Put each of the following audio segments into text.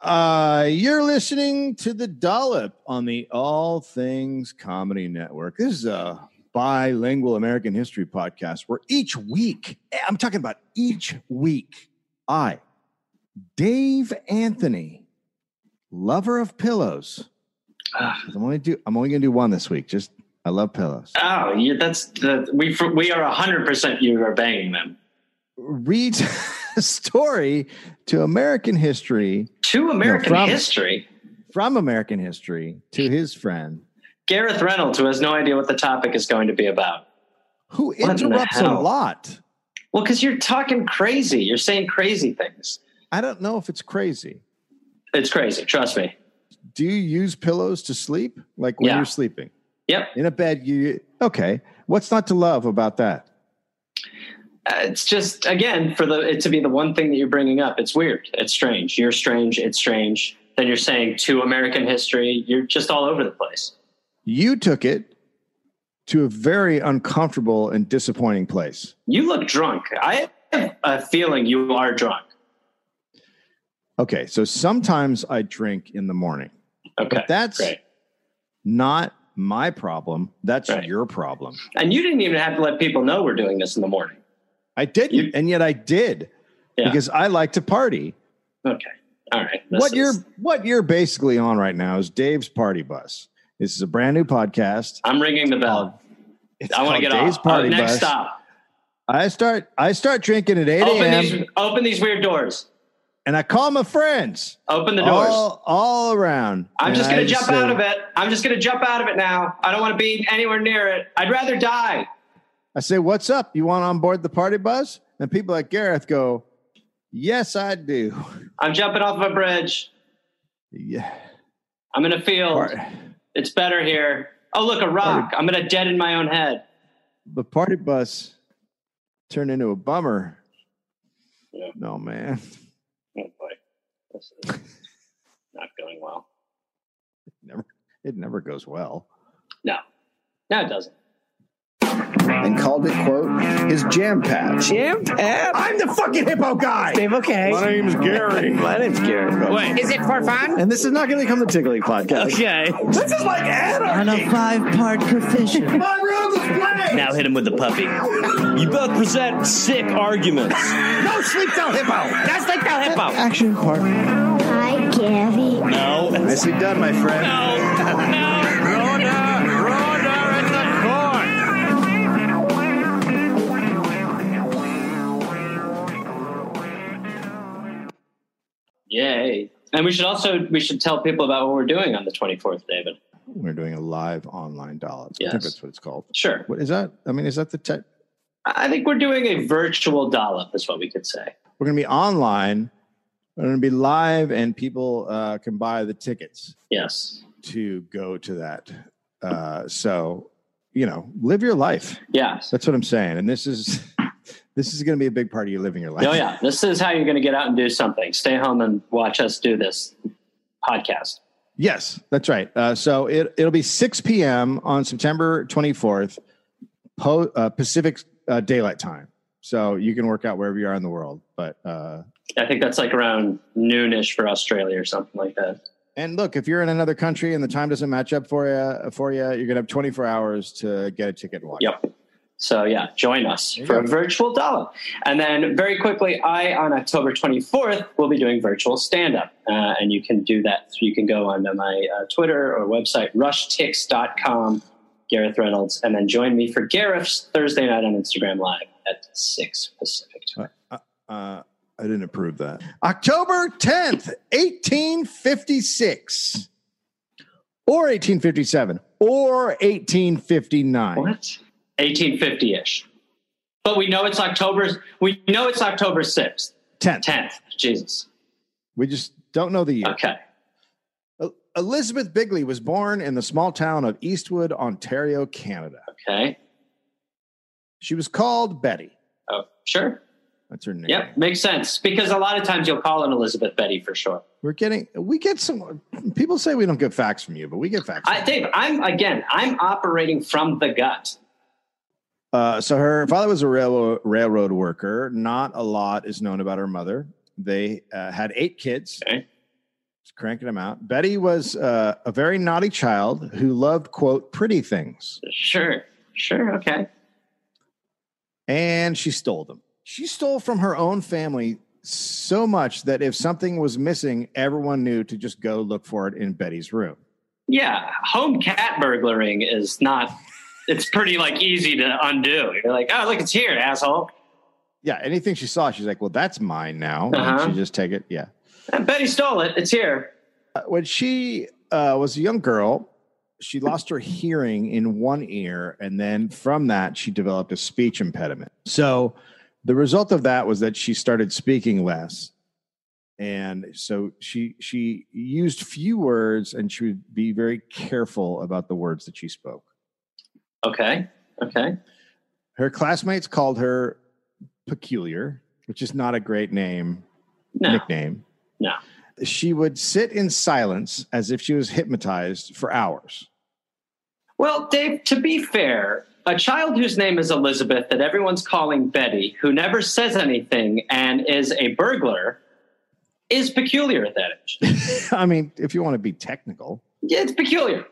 Uh, you're listening to the Dollop on the All Things Comedy Network. This is a bilingual American history podcast where each week, I'm talking about each week, I, Dave Anthony, lover of pillows. I'm only do I'm only gonna do one this week. Just I love pillows. Oh, yeah, that's the we we are hundred percent you are banging them. Reads a story to American history To American from- history. from American history to his friend Gareth Reynolds, who has no idea what the topic is going to be about. who What in interrupts a lot. Well, because you're talking crazy. You're saying crazy things. I don't know if it's crazy. It's crazy. Trust me. Do you use pillows to sleep? Like when Yeah. you're sleeping Yep. in a bed? You okay? What's not to love about that? Uh, it's just again for the it to be the one thing that you're bringing up. It's weird. It's strange. You're strange. It's strange. Then you're saying to American history. You're just all over the place. You took it to a very uncomfortable and disappointing place. You look drunk. I have a feeling you are drunk. Okay, so sometimes I drink in the morning, Okay. but that's great. not my problem. That's Right. your problem. And you didn't even have to let people know we're doing this in the morning. I didn't, You- and yet I did Yeah. because I like to party. Okay. All right. This what is- you're what you're basically on right now is Dave's Party Bus. This is a brand new podcast. I'm ringing the bell. It's I want to get Dave's off. Party Uh, next Bus. stop. I start I start drinking at 8 Open a.m. these. Open these weird doors. and I call my friends Open the doors. all, all around. I'm just going to jump say, out of it. I'm just going to jump out of it now. I don't want to be anywhere near it. I'd rather die. I say, "What's up? You want on board the party bus?" And people like Gareth go, "Yes, I do." I'm jumping off of a bridge. Yeah. I'm in a field. It's better here. Oh, look, a rock. I'm going to dead in my own head. the party bus turned into a bummer. Yeah. No, man. Oh, boy. This is not going well. Never it never goes well. No. No, it doesn't. And called it, quote, his jam pad. Jam pad? I'm the fucking hippo guy. Dave, okay. My name's Gary. My name's Gary. Wait. Is it for fun? And this is not going to become the Tiggly podcast. Okay. This is like on a five-part coefficient. My rules is play. Now hit him with the puppy. You both present sick arguments. No sleep till hippo. That's like the hippo. Action part. Hi, Gabby. No. Nicely done, my friend. Yay. And we should also we should tell people about what we're doing on the 24th, David. We're doing a live online dollop. I Yes. think that's what it's called. Sure. What is that? I mean, is that the tech? I think we're doing a virtual dollop, is what we could say. We're going to be online. We're going to be live, and people uh, can buy the tickets Yes. to go to that. Uh, so, you know, live your life. Yes. That's what I'm saying. And this is this is going to be a big part of you living your life. Oh yeah. This is how you're going to get out and do something. Stay home and watch us do this podcast. Yes, that's right. Uh, so it it'll be 6 p.m. on September 24th, po- uh, Pacific uh, Daylight Time. So you can work out wherever you are in the world. But uh, I think that's like around noonish for Australia or something like that. and look, if you're in another country and the time doesn't match up for you, for you, you're gonna have 24 hours to get a ticket and watch. Yep. So yeah, join us for a virtual dollop. And then very quickly, I on October 24th will be doing virtual stand up, uh, and you can do that. You can go onto my uh, Twitter or website rushtix.com, Gareth Reynolds, and then join me for Gareth's Thursday night on Instagram Live at six Pacific time. Uh, I didn't approve that. October 10th, 1856, or 1857, or 1859. What? 1850 ish. But we know it's October. We know it's October 6th, 10th. 10th. Jesus. We just don't know the year. Okay. Elizabeth Bigley was born in the small town of Eastwood, Ontario, Canada. Okay. She was called Betty. Oh, sure. That's her name. Yep. Makes sense because a lot of times you'll call it Elizabeth Betty for short. We're getting, we get some, people say we don't get facts from you, but we get facts. I, Dave, I'm again, I'm operating from the gut. Uh, so her father was a railroad, railroad worker. Not a lot is known about her mother. They uh, had eight kids. Okay. cranking them out. Betty was uh, a very naughty child who loved, quote, pretty things, Sure. Sure. Okay. and she stole them. She stole from her own family so much that if something was missing, everyone knew to just go look for it in Betty's room. Yeah. Home cat burglaring is not. It's pretty like easy to undo. You're like, oh, look, it's here, asshole. Yeah, anything she saw, she's like, well, that's mine now. Uh-huh. She just take it. Yeah. And Betty stole it. It's here. Uh, when she uh, was a young girl, she lost her hearing in one ear, and then from that, she developed a speech impediment. So the result of that was that she started speaking less, and so she she used few words, and she would be very careful about the words that she spoke. Okay. Okay. Her classmates called her peculiar, which is not a great name No. nickname. No. She would sit in silence as if she was hypnotized for hours. Well, Dave, to be fair, a child whose name is Elizabeth that everyone's calling Betty, who never says anything and is a burglar, is peculiar at that age. I mean, if you want to be technical. yeah, it's peculiar.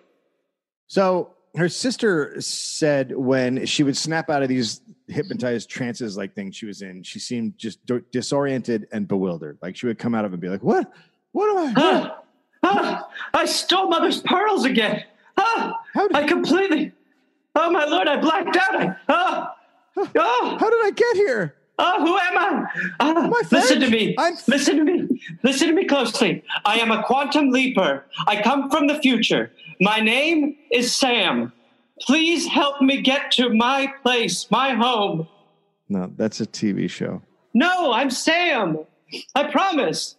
So her sister said when she would snap out of these hypnotized trances like things she was in, she seemed just d- disoriented and bewildered. Like she would come out of it and be like, "What? What am I? Ah, ah, I stole mother's pearls again. Ah, How did- I completely. Oh my lord! I blacked out. I, ah, oh, How did I get here?" oh, who am I? I listen to me. I'm- Listen to me. Listen to me closely. I am a quantum leaper. I come from the future. My name is Sam. Please help me get to my place, my home. No, that's a TV show. No, I'm Sam. I promise.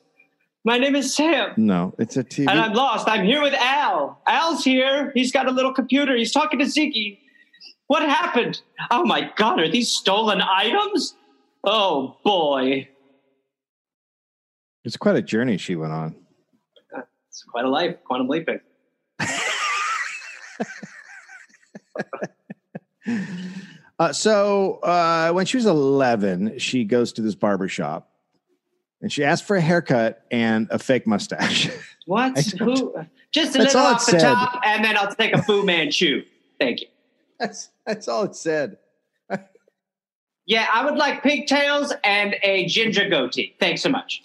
My name is Sam. No, it's a TV. And I'm lost. I'm here with Al. Al's here. He's got a little computer. He's talking to Ziggy. What happened? Oh my God, are these stolen items? Oh boy. It's quite a journey she went on. It's quite a life. Quantum leaping. Uh, so uh, when she was 11, she goes to this barber shop and she asked for a haircut and a fake mustache. What? Who? Just a little off the said. top, and then I'll take a Fu Manchu. Thank you. that's that's all it said. Yeah, I would like pigtails and a ginger goatee. Thanks so much.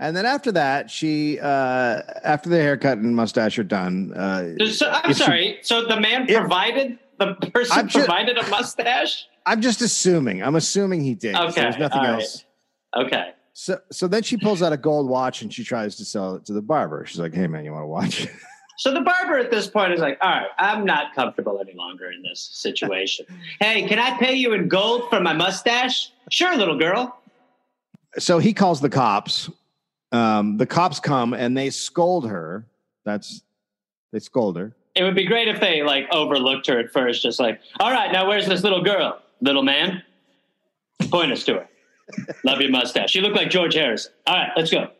And then after that, she uh, after the haircut and mustache are done. Uh, So, I'm If she- sorry. so the man If- provided the person I'm provided a mustache. I'm just assuming. I'm assuming he did. Okay, There's nothing right. else. Okay. So so then she pulls out a gold watch and she tries to sell it to the barber. She's like, "Hey man, you want to watch?" So the barber at this point is like, all right, I'm not comfortable any longer in this situation. hey, can I pay you in gold for my mustache? Sure, little girl. so he calls the cops. Um, the cops come and they scold her. That's they scold her. It would be great if they like overlooked her at first, just like, all right, now where's this little girl? Little man? Point us to her. Love your mustache. You look like George Harrison. All right, let's go.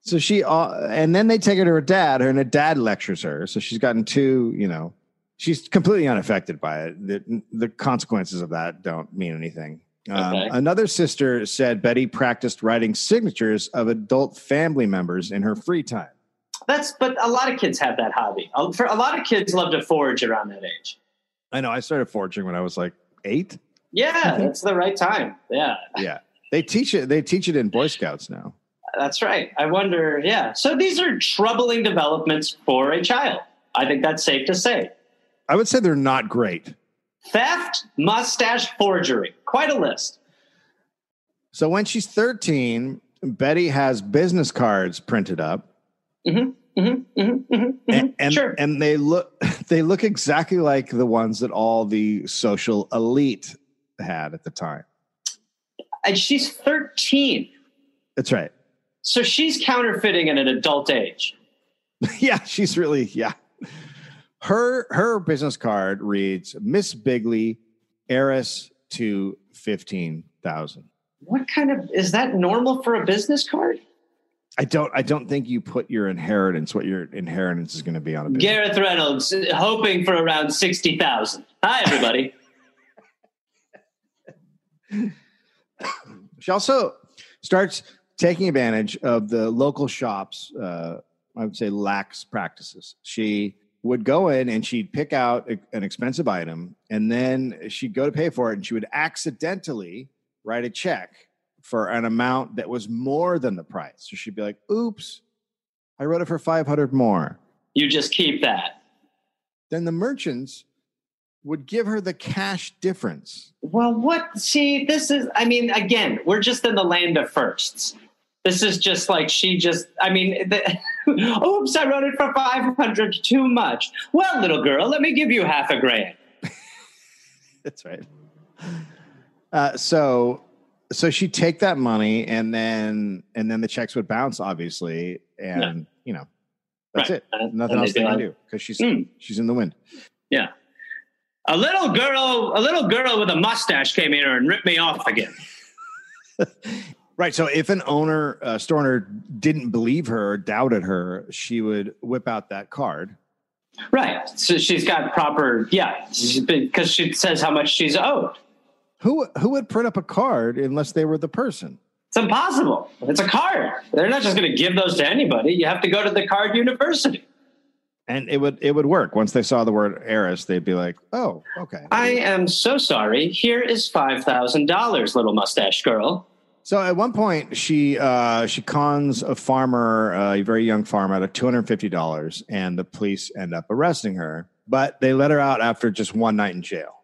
So she uh, and then they take her to her dad. And her dad lectures her. So she's gotten two. You know, she's completely unaffected by it. The, the consequences of that don't mean anything. Um, Okay. Another sister said Betty practiced writing signatures of adult family members in her free time. That's but a lot of kids have that hobby. For a lot of kids love to forge around that age. I know. I started forging when I was like eight. Yeah, that's the right time. Yeah, Yeah, they teach it. They teach it in Boy Scouts now. that's right. I wonder. Yeah, so these are troubling developments for a child. I think that's safe to say. I would say they're not great. Theft, mustache forgery. Quite a list. So when she's 13, Betty has business cards printed up. hmm hmm hmm hmm and, and, sure. and they look they look exactly like the ones that all the social elite had at the time. And she's 13. That's right. So she's counterfeiting at an adult age. yeah, she's really yeah. Her her business card reads Miss Bigley, heiress to fifteen thousand. What kind of is that normal for a business card? I don't I don't think you put your inheritance what your inheritance is going to be on a business. Gareth Reynolds hoping for around 60,000. Hi, everybody. She also starts taking advantage of the local shops, uh, I would say lax practices. She would go in and she'd pick out a- an expensive item and then she'd go to pay for it and she would accidentally write a check for an amount that was more than the price. So she'd be like, oops, I wrote it for 500 more. You just keep that. Then the merchants would give her the cash difference. Well, what? See, this is, I mean, again, we're just in the land of firsts. This is just like she just, I mean, the, oops, I wrote it for 500 too much. Well, little girl, let me give you half a grand. That's right. Uh, so, so she'd take that money and then, and then the checks would bounce, obviously, and you know, that's Right. it. Nothing and else they can like, do because she's "Hmm." she's in the wind. Yeah. A little girl, a little girl with a mustache came in here and ripped me off again. Right. So if an owner, uh, store owner, didn't believe her or doubted her, she would whip out that card. Right. So she's got proper, yeah, because she says how much she's owed. Who who would print up a card unless they were the person? It's impossible. It's a card. They're not just going to give those to anybody. You have to go to the card university. And it would it would work once they saw the word heiress. They'd be like, "Oh, okay." I am so sorry. Here is five thousand dollars, little mustache girl. So at one point, she uh, she cons a farmer, uh, a very young farmer, out of two hundred fifty dollars, and the police end up arresting her. But they let her out after just one night in jail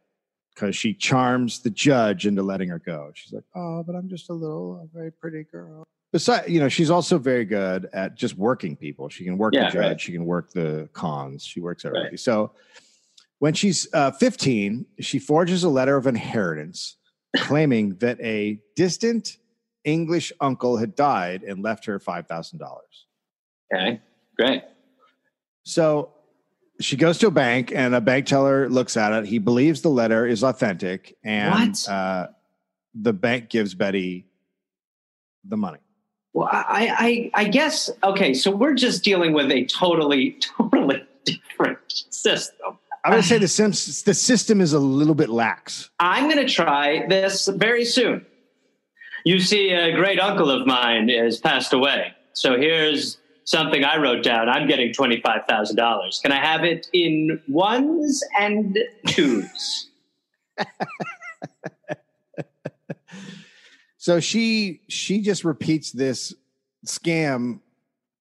because she charms the judge into letting her go. She's like, "Oh, but I'm just a little, a very pretty girl." Besides, you know, she's also very good at just working people. She can work Yeah, the judge, right. she can work the cons, she works everybody. Right. So when she's uh, 15, she forges a letter of inheritance claiming that a distant English uncle had died and left her $5,000. Okay, great. So she goes to a bank and a bank teller looks at it. He believes the letter is authentic and Uh, the bank gives Betty the money. Well, I, I, I guess okay. So we're just dealing with a totally, totally different system. I'm going to say the, sims- the system is a little bit lax. I'm going to try this very soon. You see, a great uncle of mine has passed away. So here's something I wrote down. I'm getting $25,000. Can I have it in ones and twos? So she she just repeats this scam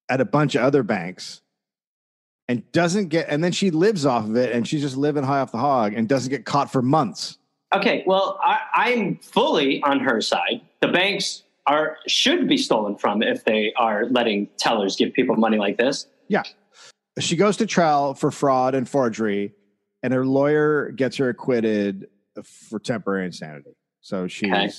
at a bunch of other banks and doesn't get and then she lives off of it and she's just living high off the hog and doesn't get caught for months. Okay, well, I, I'm fully on her side. The banks are should be stolen from if they are letting tellers give people money like this. Yeah. She goes to trial for fraud and forgery and her lawyer gets her acquitted for temporary insanity. So she's Okay.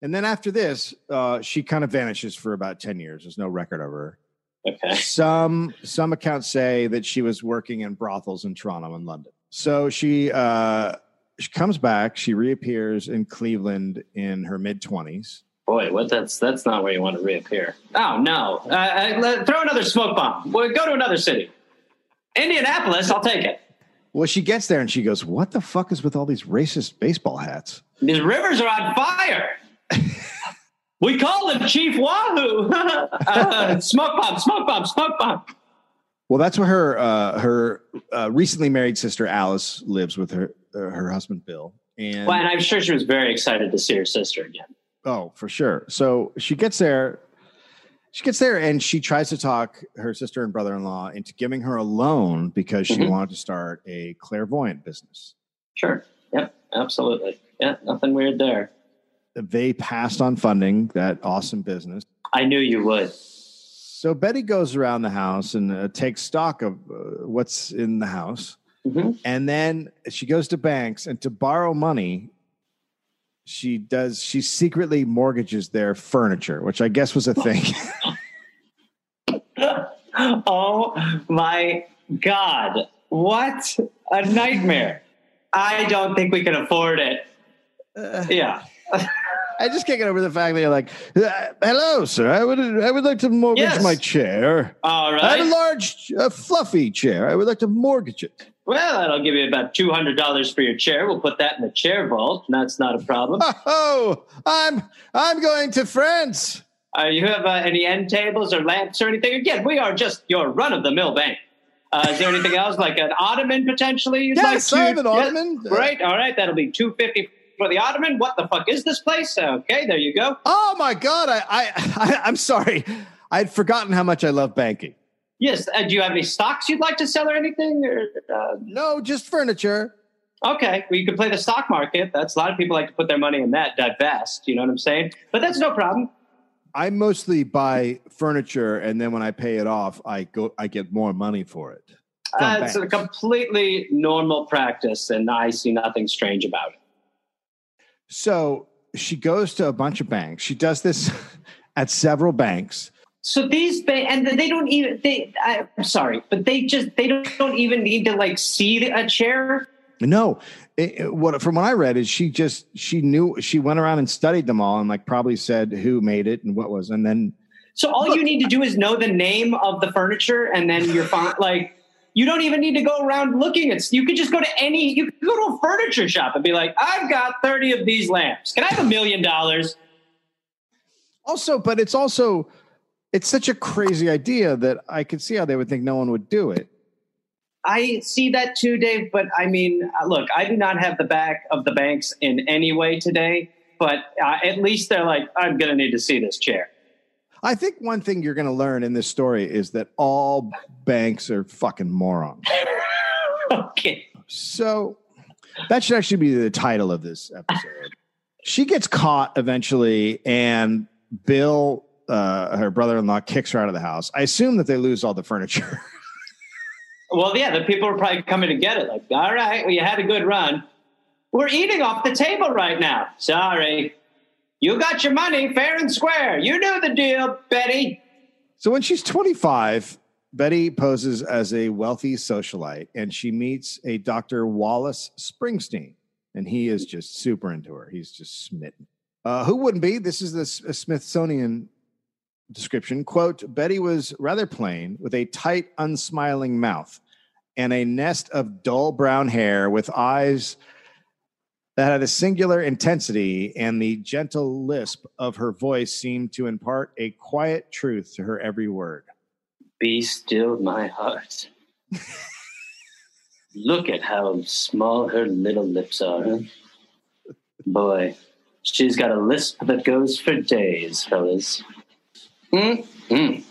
and then after this, uh, she kind of vanishes for about 10 years. There's no record of her. Okay. Some some accounts say that she was working in brothels in Toronto and London. So she uh, she comes back. She reappears in Cleveland in her mid twenties. Boy, what that's that's not where you want to reappear. Oh no! Uh, uh, let- throw another smoke bomb. Well, go to another city. Indianapolis, I'll take it. Well, she gets there and she goes, "What the fuck is with all these racist baseball hats?" These rivers are on fire. we call him Chief Wahoo. uh, smoke bomb, smoke bomb, smoke bomb. Well, that's where her uh, her uh, recently married sister Alice lives with her her husband Bill. And Well, and I'm sure she was very excited to see her sister again. Oh, for sure. So she gets there. She gets there and she tries to talk her sister and brother in law into giving her a loan because she Mhm. wanted to start a clairvoyant business. Sure. Yep. Absolutely. Yeah. Nothing weird there. They passed on funding that awesome business. I knew you would. So Betty goes around the house and uh, takes stock of uh, what's in the house. Mhm. And then she goes to banks and to borrow money, she does, she secretly mortgages their furniture, which I guess was a thing. oh my God. What a nightmare. I don't think we can afford it. Yeah. I just can't get over the fact that you're like, "Uh, "Hello, sir. I would I would like to mortgage Yes. my chair. All I have a large, uh, fluffy chair. I would like to mortgage it." Well, that'll give you about $200 for your chair. We'll put that in the chair vault. and That's not a problem. Oh, I'm I'm going to France. Uh, you have uh, any end tables or lamps or anything? Again, we are just your run of the mill bank. Uh, is there anything else like an ottoman potentially? You'd Yes, like I have an Yes, ottoman. Great. All right, that'll be two fifty for the ottoman. What the fuck is this place? Okay, there you go. Oh my God. I, I, I I'm sorry. I'd forgotten how much I love banking. Yes. Uh, do you have any stocks you'd like to sell or anything? Or, uh, No, just furniture. Okay, well, you can play the stock market. That's a lot of people like to put their money in that, divest. You know what I'm saying? But that's no problem. I mostly buy furniture, and then when I pay it off, I go. I get more money for it. Uh, it's a completely normal practice, and I see nothing strange about it. So she goes to a bunch of banks. She does this at several banks. So these and they don't even they. I'm sorry, but they just they don't, don't even need to like see a chair. No, it, it- what from what I read is she just she knew she went around and studied them all and like probably said who made it and what was, and then So all you need to do is know the name of the furniture, and then you're fine. Like you don't even need to go around looking at. You could just go to any. You could go to a furniture shop and be like, "I've got thirty of these lamps. Can I have a million dollars?" also, but it's also it's such a crazy idea that I could see how they would think no one would do it. I see that too, Dave. But I mean, uh, look, I do not have the back of the banks in any way today. But uh, at least they're like, I'm going to need to see this chair. I think one thing you're going to learn in this story is that all banks are fucking morons. okay. So that should actually be the title of this episode. She gets caught eventually, and Bill, uh, her brother-in-law, kicks her out of the house. I assume that they lose all the furniture. Well, yeah, the people are probably coming to get it. Like, all right, well, you had a good run. We're eating off the table right now. Sorry. You got your money fair and square. You knew the deal, Betty. so when she's 25, Betty poses as a wealthy socialite, and she meets a Dr. Wallace Springsteen, and he is just super into her. He's just smitten. Uh, who wouldn't be? This is the Smithsonian description quote betty was rather plain with a tight unsmiling mouth and a nest of dull brown hair with eyes that had a singular intensity and the gentle lisp of her voice seemed to impart a quiet truth to her every word Be still, my heart. Look at how small her little lips are. Boy, she's got a lisp that goes for days, fellas. Mm, mm.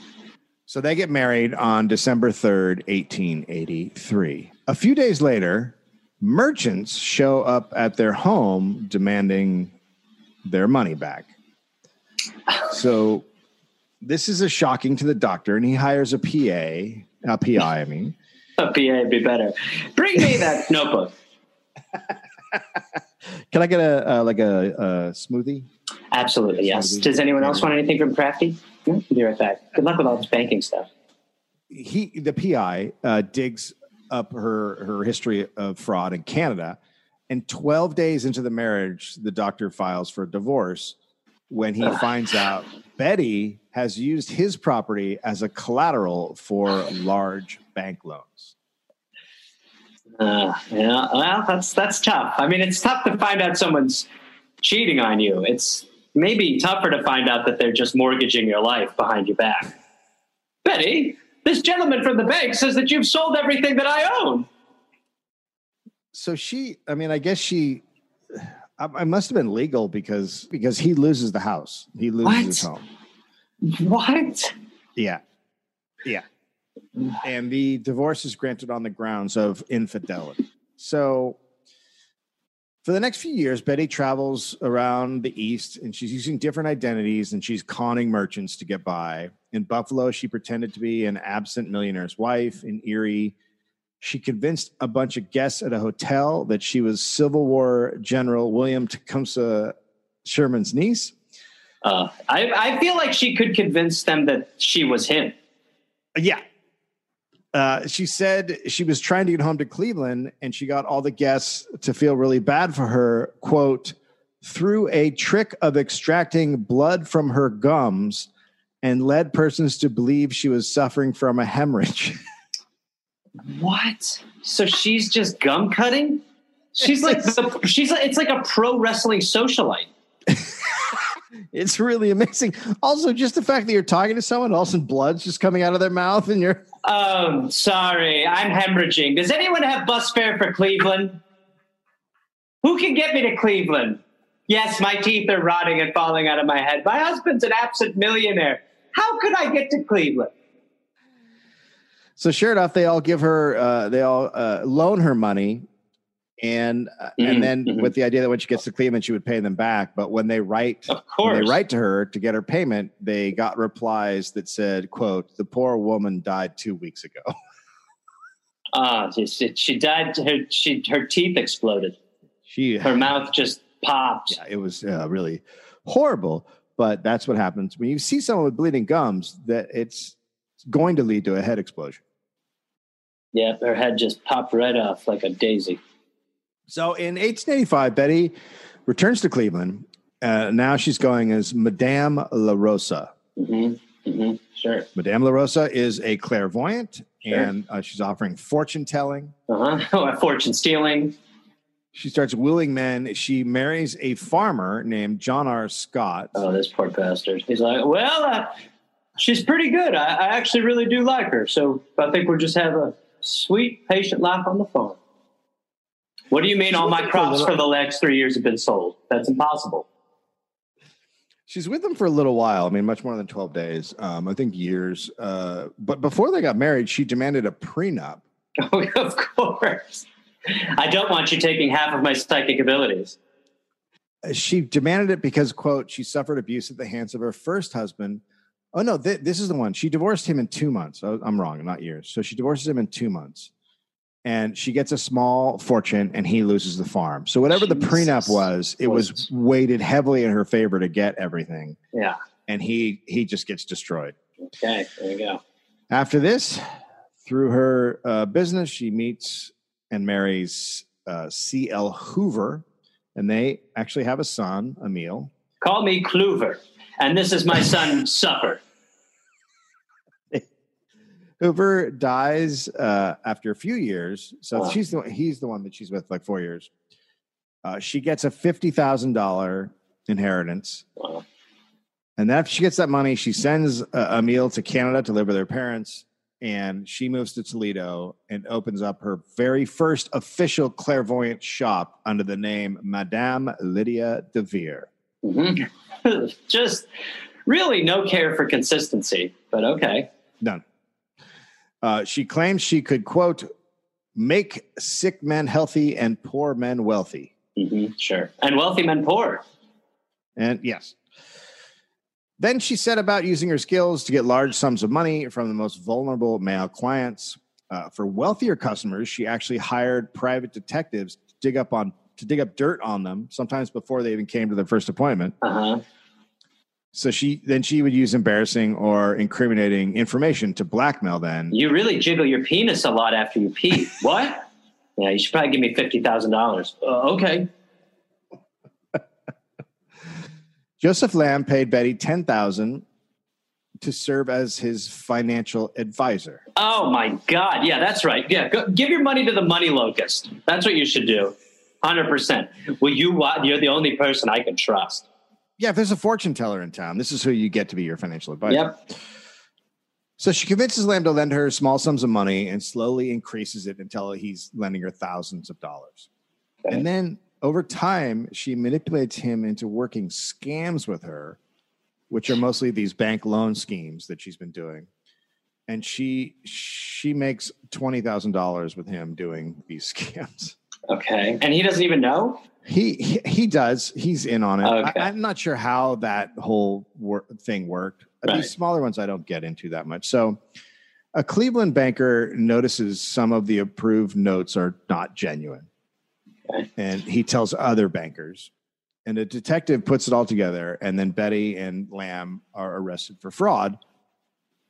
so they get married on december 3rd 1883 a few days later merchants show up at their home demanding their money back so this is a shocking to the doctor and he hires a pa a pi i mean A PA would be better. Bring me that notebook. can i get a uh, like a, a smoothie Absolutely, yes. Smoothie. Does anyone else want anything from Crafty? Be right back. Good luck with all this banking stuff. he the pi uh, digs up her her history of fraud in canada and 12 days into the marriage the doctor files for divorce when he finds out betty has used his property as a collateral for large bank loans Uh, yeah, well, that's that's tough. I mean, it's tough to find out someone's cheating on you. It's maybe tougher to find out that they're just mortgaging your life behind your back. Betty, this gentleman from the bank says that you've sold everything that I own. so she i mean i guess she I, I must have been legal because because he loses the house he loses What? his home What? Yeah. Yeah. And the divorce is granted on the grounds of infidelity. So for the next few years, Betty travels around the East and she's using different identities and she's conning merchants to get by. In Buffalo, she pretended to be an absent millionaire's wife. In Erie, she convinced a bunch of guests at a hotel that she was Civil War General William Tecumseh Sherman's niece. Uh, I, I feel like she could convince them that she was him. Yeah. Uh, she said she was trying to get home to Cleveland and she got all the guests to feel really bad for her, quote, through a trick of extracting blood from her gums and led persons to believe she was suffering from a hemorrhage. What? So she's just gum cutting? She's like the, she's like, it's like a pro wrestling socialite. It's really amazing. Also, just the fact that you're talking to someone, all of a sudden blood's just coming out of their mouth, and you're Um, sorry, I'm hemorrhaging. Does anyone have bus fare for Cleveland? Who can get me to Cleveland? Yes, my teeth are rotting and falling out of my head. My husband's an absent millionaire. How could I get to Cleveland? so sure enough, they all give her, uh, they all uh, loan her money, and uh, Mhm, and then mhm. with the idea that when she gets to Cleveland, she would pay them back. But when they write, Of when they write to her to get her payment, they got replies that said, "quote The poor woman died two weeks ago." Ah, she, she- she died. Her, she, her teeth exploded. She, Her mouth just popped. yeah, it was uh, really horrible. But that's what happens when you see someone with bleeding gums. That it's going to lead to a head explosion. Yeah, her head just popped right off like a daisy. So in 1885, Betty returns to Cleveland. Uh, now she's going as Madame La Rosa. hmm hmm Sure. Madame La Rosa is a clairvoyant, Sure. and uh, she's offering fortune telling. Uh huh. Fortune stealing. She starts wooing men. She marries a farmer named John R. Scott. Oh, this poor bastard. He's like, well, uh, she's pretty good. I, I actually really do like her. So I think we'll just have a sweet, patient life on the farm. What do you mean all my crops for the last three years have been sold? That's impossible. She's with them for a little while. I mean, much more than 12 days. Um, I think years. Uh, but before they got married, she demanded a prenup. Oh, of course. I don't want you taking half of my psychic abilities. She demanded it because, quote, she suffered abuse at the hands of her first husband. Oh, no, th- this is the one. She divorced him in two months. Oh, I'm wrong, not years. So she divorces him in two months. And she gets a small fortune and he loses the farm. So, whatever the prenup was, it was weighted heavily in her favor to get everything. Yeah. And he he just gets destroyed. Okay. There you go. After this, through her uh, business, she meets and marries uh, C.L. Hoover, and they actually have a son, Emil. Call me Kluver. And this is my son, Supper. Hoover dies uh, after a few years, so Wow. she's the one, he's the one that she's with like four years. Uh, she gets a fifty thousand dollar inheritance, Wow. and after she gets that money, she sends uh, Emil to Canada to live with her parents, and she moves to Toledo and opens up her very first official clairvoyant shop under the name Madame Lydia de Vere. Mhm. Just really no care for consistency, but okay. None. Uh, she claims she could quote make sick men healthy and poor men wealthy. hmm Sure. And wealthy men poor. And yes. Then she set about using her skills to get large sums of money from the most vulnerable male clients. Uh, for wealthier customers, she actually hired private detectives to dig up on to dig up dirt on them, sometimes before they even came to their first appointment. Uh huh. So she then she would use embarrassing or incriminating information to blackmail then You really jiggle your penis a lot after you pee. what? Yeah, you should probably give me fifty thousand dollars. Uh, okay. Joseph Lamb paid Betty ten thousand to serve as his financial advisor. Oh my God. Yeah, that's right. Yeah, go, give your money to the money locust. That's what you should do. Hundred percent. Well, you you're the only person I can trust. Yeah, if there's a fortune teller in town, this is who you get to be your financial advisor. Yep. So she convinces Lamb to lend her small sums of money and slowly increases it until he's lending her thousands of dollars. Okay. And then over time, she manipulates him into working scams with her, which are mostly these bank loan schemes that she's been doing. And she she makes twenty thousand dollars with him doing these scams. Okay. And he doesn't even know. He he, does. He's in on it. Okay. I, am not sure how that whole wor- thing worked. Right. These smaller ones I don't get into that much. So, a Cleveland banker notices some of the approved notes are not genuine, Okay. and he tells other bankers. And a detective puts it all together, and then Betty and Lamb are arrested for fraud.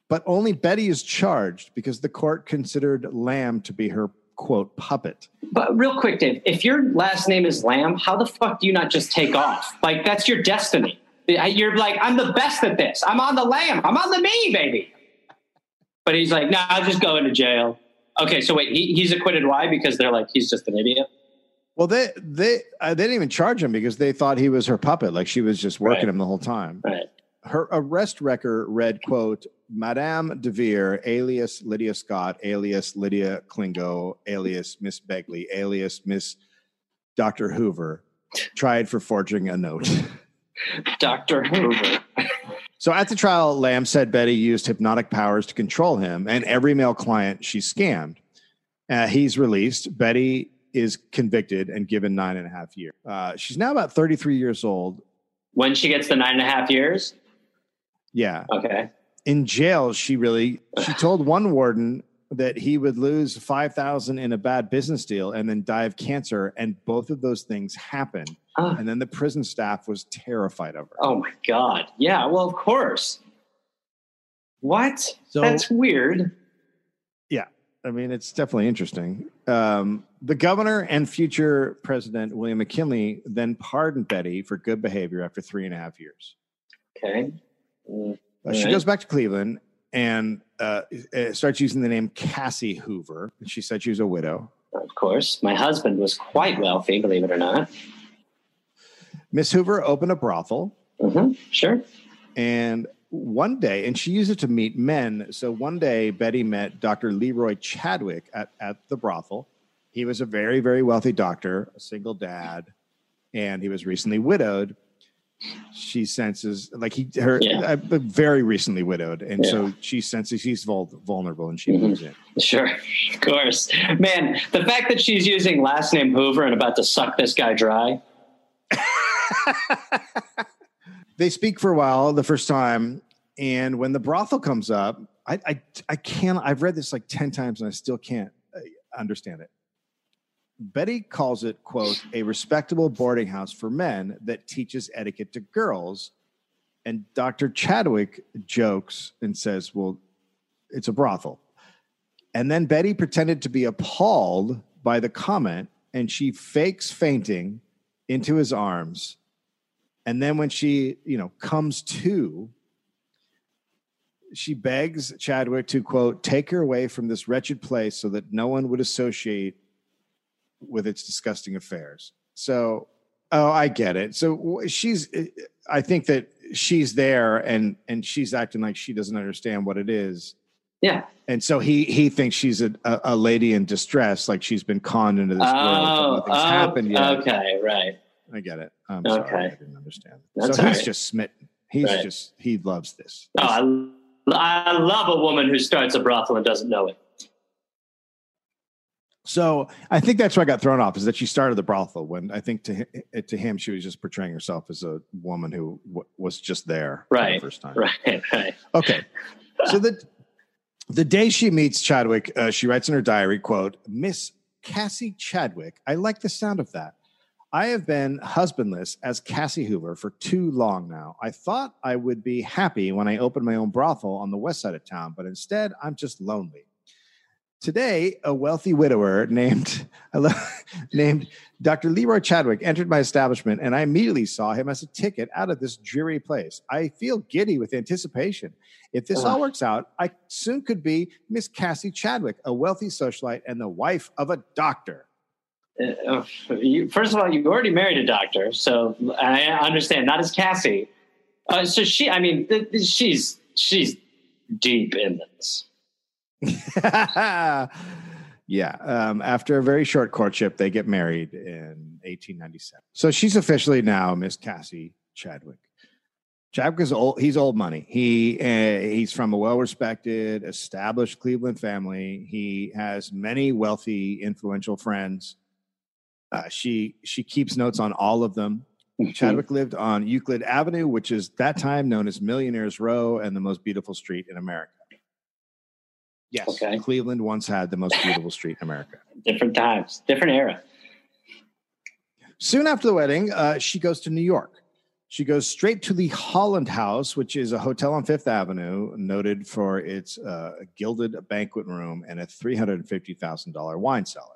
But only Betty is charged because the court considered Lamb to be her quote puppet. But real quick, Dave, if your last name is Lamb, how the fuck do you not just take off? Like that's your destiny. You're like, I'm the best at this. I'm on the lamb. I'm on the me, baby. But he's like, nah, I'll just go into jail. Okay, so wait, he, he's acquitted. Why? Because they're like, he's just an idiot. Well, they they uh, they didn't even charge him because they thought he was her puppet, like she was just working Right. him the whole time. Right. Her arrest record read, "quote Madame DeVere, alias Lydia Scott, alias Lydia Klingo, alias Miss Bigley, alias Miss Doctor Hoover, tried for forging a note." Dr. Hoover. So at the trial, Lamb said Betty used hypnotic powers to control him and every male client she scammed. Uh, he's released. Betty is convicted and given nine and a half years. Uh, she's now about 33 years old. When she gets the nine and a half years? Yeah. Okay. In jail, she really she told one warden that he would lose 5000 in a bad business deal and then die of cancer and both of those things happened. Ah. And then the prison staff was terrified of her. Oh my God. Yeah, well, of course. What? So- That's weird. Yeah i mean, it's definitely interesting. Um, the governor and future president William McKinley then pardoned Betty for good behavior after three and a half years. Okay. Mm, Uh, she goes back to Cleveland and uh, starts using the name Cassie Hoover. And she said she was a widow. Of course. My husband was quite wealthy, believe it or not. Miss Hoover opened a brothel, hmm Sure. and one day, and she used it to meet men. So one day, Betty met Dr. Leroy Chadwick at, at the brothel. He was a very, very wealthy doctor, a single dad, and he was recently widowed. She senses like he her Yeah. uh, very recently widowed, and so she senses he's vul- vulnerable, and she Mhm. moves in. Sure. Of course. Man, the fact that she's using last name Hoover and about to suck this guy dry. they speak for a while the first time, and when the brothel comes up, I I, I can't. I've read this like ten times, and I still can't uh, understand it. Betty calls it "quote a respectable boarding house for men that teaches etiquette to girls," and Doctor Chadwick jokes and says, "Well, it's a brothel." And then Betty pretended to be appalled by the comment, and she fakes fainting into his arms. And then when she, you know, comes to, she begs Chadwick to quote, take her away from this wretched place so that no one would associate with its disgusting affairs. So, oh, I get it. So she's, eh, eh, I think that she's there and and she's acting like she doesn't understand what it is. Yeah. And so he he thinks she's a, a, lady in distress, like she's been conned into this world. Oh, nothing's oh, happened yet. okay, right. I get it. I'm sorry. Okay. I didn't understand. That's so he's right. just smitten. He's Right. just he loves this. Oh, I, I love a woman who starts a brothel and doesn't know it. So I think that's why I got thrown off is that she started the brothel when I think to to him she was just portraying herself as a woman who w- was just there for Right, the first time. Right, right. Okay. So the the day she meets Chadwick, uh, she writes in her diary, quote, Miss Cassie Chadwick, I like the sound of that. I have been husbandless as Cassie Hoover for too long now. I thought I would be happy when I opened my own brothel on the west side of town, but instead I'm just lonely. Today, a wealthy widower named I love, named Dr. Leroy Chadwick entered my establishment, and I immediately saw him as a ticket out of this dreary place. I feel giddy with anticipation. If this all works out, I soon could be Miss Cassie Chadwick, a wealthy socialite and the wife of a doctor. Uh, you, first of all, you already married a doctor, so I understand. Not as Cassie. Uh, so she, I mean, th- she's she's deep in this. yeah. Um, after a very short courtship, they get married in 1897. So she's officially now Miss Cassie Chadwick. Chadwick is old. He's old money. He uh, he's from a well-respected, established Cleveland family. He has many wealthy, influential friends. Uh, she she keeps notes on all of them. Chadwick lived on Euclid Avenue, which is that time known as Millionaires Row and the most beautiful street in America. Yes, Okay. Cleveland once had the most beautiful street in America. Different times, different era. Soon after the wedding, uh, she goes to New York. She goes straight to the Holland House, which is a hotel on Fifth Avenue, noted for its uh, gilded banquet room and a $350,000 wine cellar.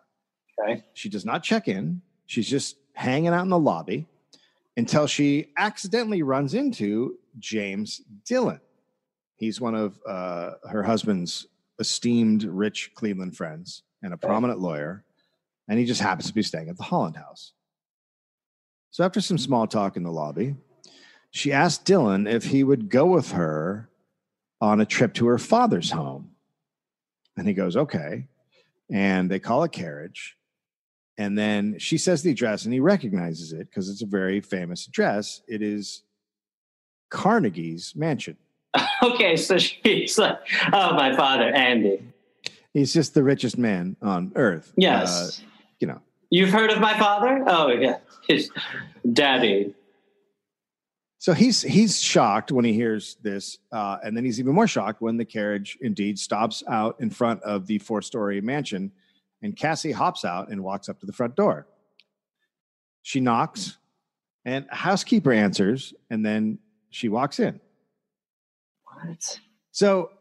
Okay. She does not check in. She's just hanging out in the lobby until she accidentally runs into James Dillon. He's one of uh, her husband's esteemed rich Cleveland friends and a prominent lawyer. and he just happens to be staying at the Holland House. So after some small talk in the lobby, she asked Dillon if he would go with her on a trip to her father's home. And he goes, okay. And they call a carriage. And then she says the address, and he recognizes it because it's a very famous address. It is Carnegie's mansion. Okay, so she's like, oh, my father, Andy. He's just the richest man on earth. Yes. Uh, you know, You've heard of my father? Oh, yeah. His daddy. So he's he's shocked when he hears this, uh, and then he's even more shocked when the carriage indeed stops out in front of the four-story mansion, and Cassie hops out and walks up to the front door. She knocks, and a housekeeper answers, and then she walks in. What? So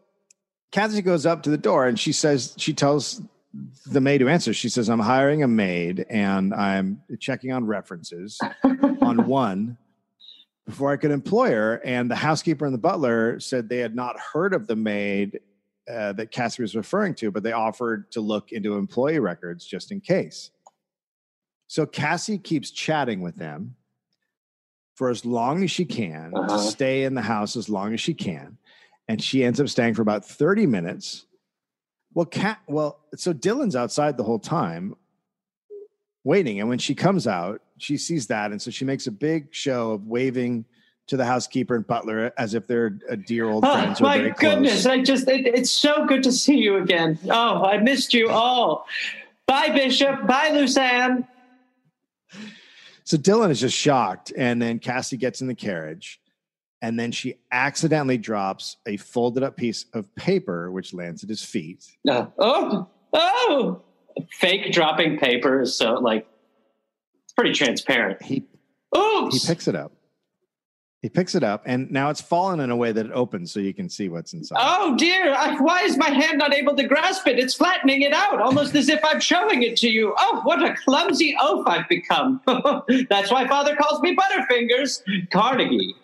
Cassie goes up to the door, and she says she tells the maid who answers. She says, "I'm hiring a maid, and I'm checking on references on one." before I could employ her. And the housekeeper and the butler said they had not heard of the maid uh, that Cassie was referring to, but they offered to look into employee records just in case. So Cassie keeps chatting with them for as long as she can to Uh-huh. stay in the house as long as she can. And she ends up staying for about 30 minutes. Well, Cat, well, so Dillon's outside the whole time waiting. And when she comes out, she sees that. And so she makes a big show of waving to the housekeeper and butler as if they're a dear old Oh, friends. my very close. goodness. I just, it, it's so good to see you again. Oh, I missed you all. Bye, Bishop. Bye, Lusanne. So Dillon is just shocked. And then Cassie gets in the carriage. And then she accidentally drops a folded up piece of paper, which lands at his feet. Uh, oh, oh. Fake dropping paper so, like, it's pretty transparent. He, Oops. he picks it up. He picks it up, and now it's fallen in a way that it opens so you can see what's inside. Oh dear, I, why is my hand not able to grasp it? It's flattening it out, almost as if I'm showing it to you. Oh, what a clumsy oaf I've become. That's why Father calls me Butterfingers. Carnegie.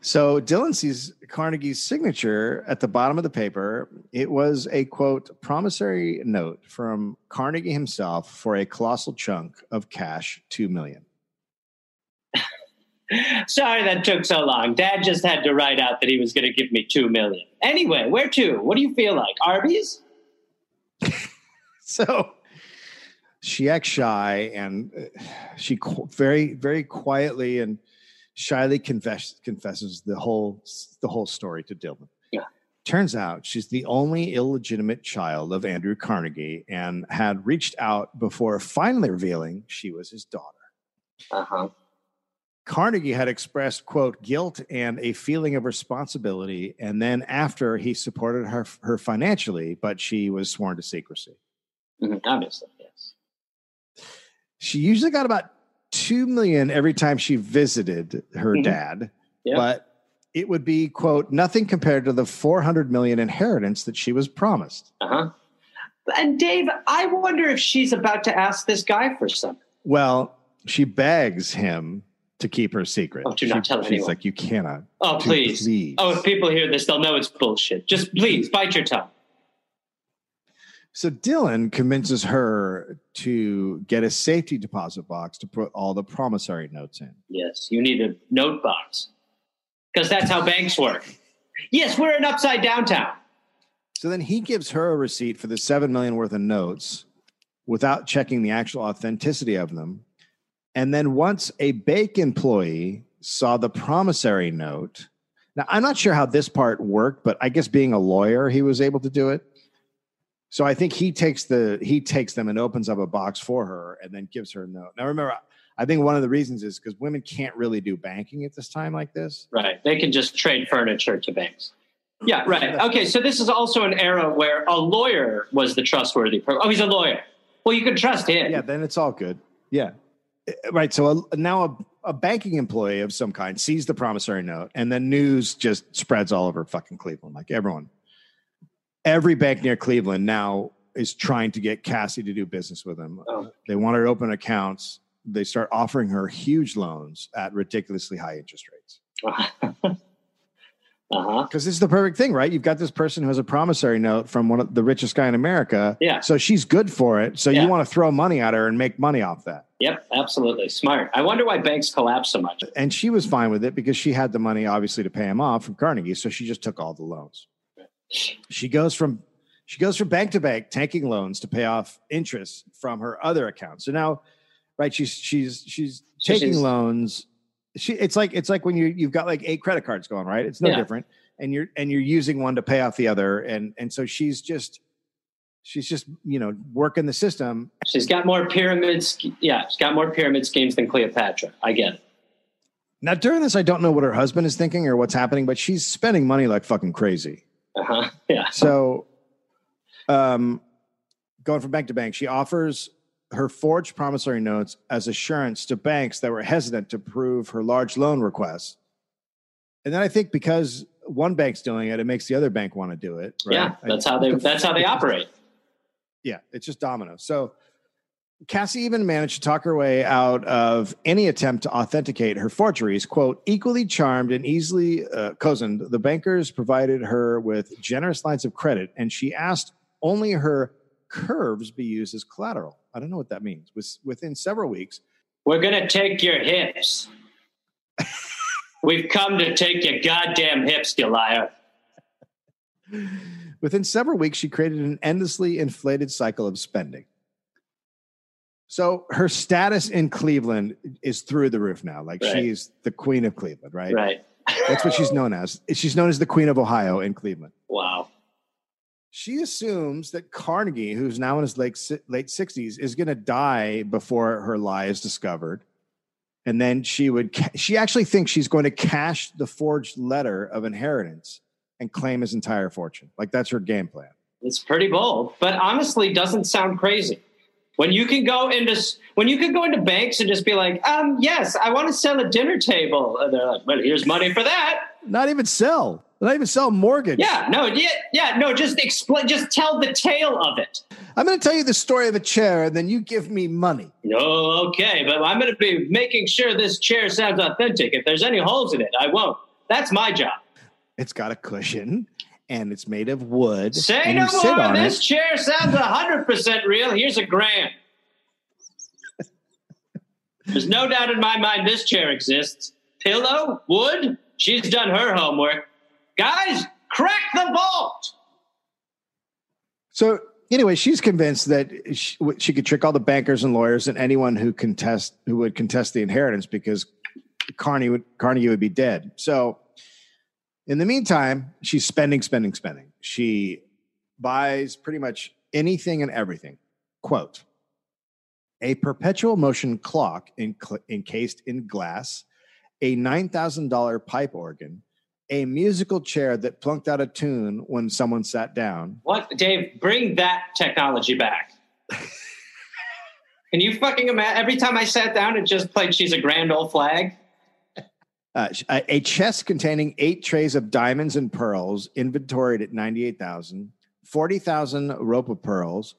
So Dillon sees Carnegie's signature at the bottom of the paper. It was a quote promissory note from Carnegie himself for a colossal chunk of cash, two million. Sorry that took so long. Dad just had to write out that he was going to give me two million. Anyway, where to? What do you feel like? Arby's? So she acts shy and uh, she very, very quietly and shyly confess, confesses the whole the whole story to Dillon. Yeah. Turns out she's the only illegitimate child of Andrew Carnegie and had reached out before finally revealing she was his daughter. Uh huh. Carnegie had expressed, quote, guilt and a feeling of responsibility. And then after he supported her, her financially, but she was sworn to secrecy. hmm Obviously, yes. She usually got about 2 million every time she visited her Mhm. dad, Yeah. but it would be, quote, nothing compared to the 400 million inheritance that she was promised. Uh huh. And Dave, I wonder if she's about to ask this guy for something. Well, she begs him to keep her secret. Oh, do not She- tell She's anyone. like, you cannot. Oh, please. please. Oh, if people hear this, they'll know it's bullshit. Just please bite your tongue. So Dillon convinces her to get a safety deposit box to put all the promissory notes in. Yes, you need a note box because that's how banks work. Yes, we're in upside downtown. So then he gives her a receipt for the seven million worth of notes without checking the actual authenticity of them. And then once a bank employee saw the promissory note, now I'm not sure how this part worked, but I guess being a lawyer, he was able to do it. So I think he takes the he takes them and opens up a box for her and then gives her a note. Now remember, I think one of the reasons is because women can't really do banking at this time like this. Right. They can just trade furniture to banks. Yeah, right. Okay, so this is also an era where a lawyer was the trustworthy person. Oh, he's a lawyer. Well, you can trust him. Yeah, then it's all good. Yeah. Uh, Right. So a, now a, a banking employee of some kind sees the promissory note, and then news just spreads all over fucking Cleveland. Like everyone, every bank near Cleveland now is trying to get Cassie to do business with them. Oh. They want her to open accounts. They start offering her huge loans at ridiculously high interest rates. Uh huh. Because this is the perfect thing, right? You've got this person who has a promissory note from one of the richest guy in America. Yeah. So she's good for it. So Yeah. you want to throw money at her and make money off that. Yep. Absolutely smart. I wonder why banks collapse so much. And she was fine with it because she had the money, obviously, to pay him off from Carnegie. So she just took all the loans. She goes from she goes from bank to bank, taking loans to pay off interest from her other accounts. So now, right, she's she's she's taking she's- loans. She it's like it's like when you you've got like eight credit cards going, right? It's no Yeah. different. And you're and you're using one to pay off the other. And and so she's just she's just, you know, working the system. She's got more pyramids Yeah, she's got more pyramid schemes than Cleopatra. I get it. Now during this, I don't know what her husband is thinking or what's happening, but she's spending money like fucking crazy. Uh huh. Yeah. So, um, going from bank to bank, she offers her forged promissory notes as assurance to banks that were hesitant to approve her large loan requests. And then I think because one bank's doing it, it makes the other bank want to do it. right? Yeah. That's how they. That's how they operate. Yeah, it's just domino. So Cassie even managed to talk her way out of any attempt to authenticate her forgeries. Quote, equally charmed and easily uh, cozened, the bankers provided her with generous lines of credit, and she asked only her curves be used as collateral. I don't know what that means. With, within several weeks, We're gonna take your hips. We've come to take your goddamn hips, you liar. Within several weeks, she created an endlessly inflated cycle of spending. So her status in Cleveland is through the roof now. Like Right. she's the queen of Cleveland, right? Right. That's what she's known as. She's known as the queen of Ohio in Cleveland. Wow. She assumes that Carnegie, who's now in his late, late 60s, is going to die before her lie is discovered. And then she would, ca- she actually thinks she's going to cash the forged letter of inheritance and claim his entire fortune. Like that's her game plan. It's pretty bold, but honestly, doesn't sound crazy. When you can go into when you can go into banks and just be like, um, yes, I want to sell a dinner table, and they're like, well, here's money for that. Not even sell, not even sell mortgage. Yeah, no, yeah, yeah, no, just explain, just tell the tale of it. I'm going to tell you the story of a chair and then you give me money. No, okay, but I'm going to be making sure this chair sounds authentic. If there's any holes in it, I won't. That's my job. It's got a cushion and it's made of wood. Say and no you sit more. on This it. chair sounds 100% real. Here's a grand. There's no doubt in my mind this chair exists. Pillow? Wood? She's done her homework. Guys, crack the vault! So anyway, she's convinced that she, she could trick all the bankers and lawyers and anyone who contest who would contest the inheritance because Carney would Carnegie would be dead. So in the meantime, she's spending, spending, spending. She buys pretty much anything and everything. Quote: a perpetual motion clock in, encased in glass, a nine thousand dollar pipe organ, a musical chair that plunked out a tune when someone sat down. What? Dave, bring that technology back. Can you fucking imagine? Every time I sat down, it just played She's a Grand Old Flag. Uh, a a chest containing eight trays of diamonds and pearls, inventoried at 98,000, 40,000 rope of pearls,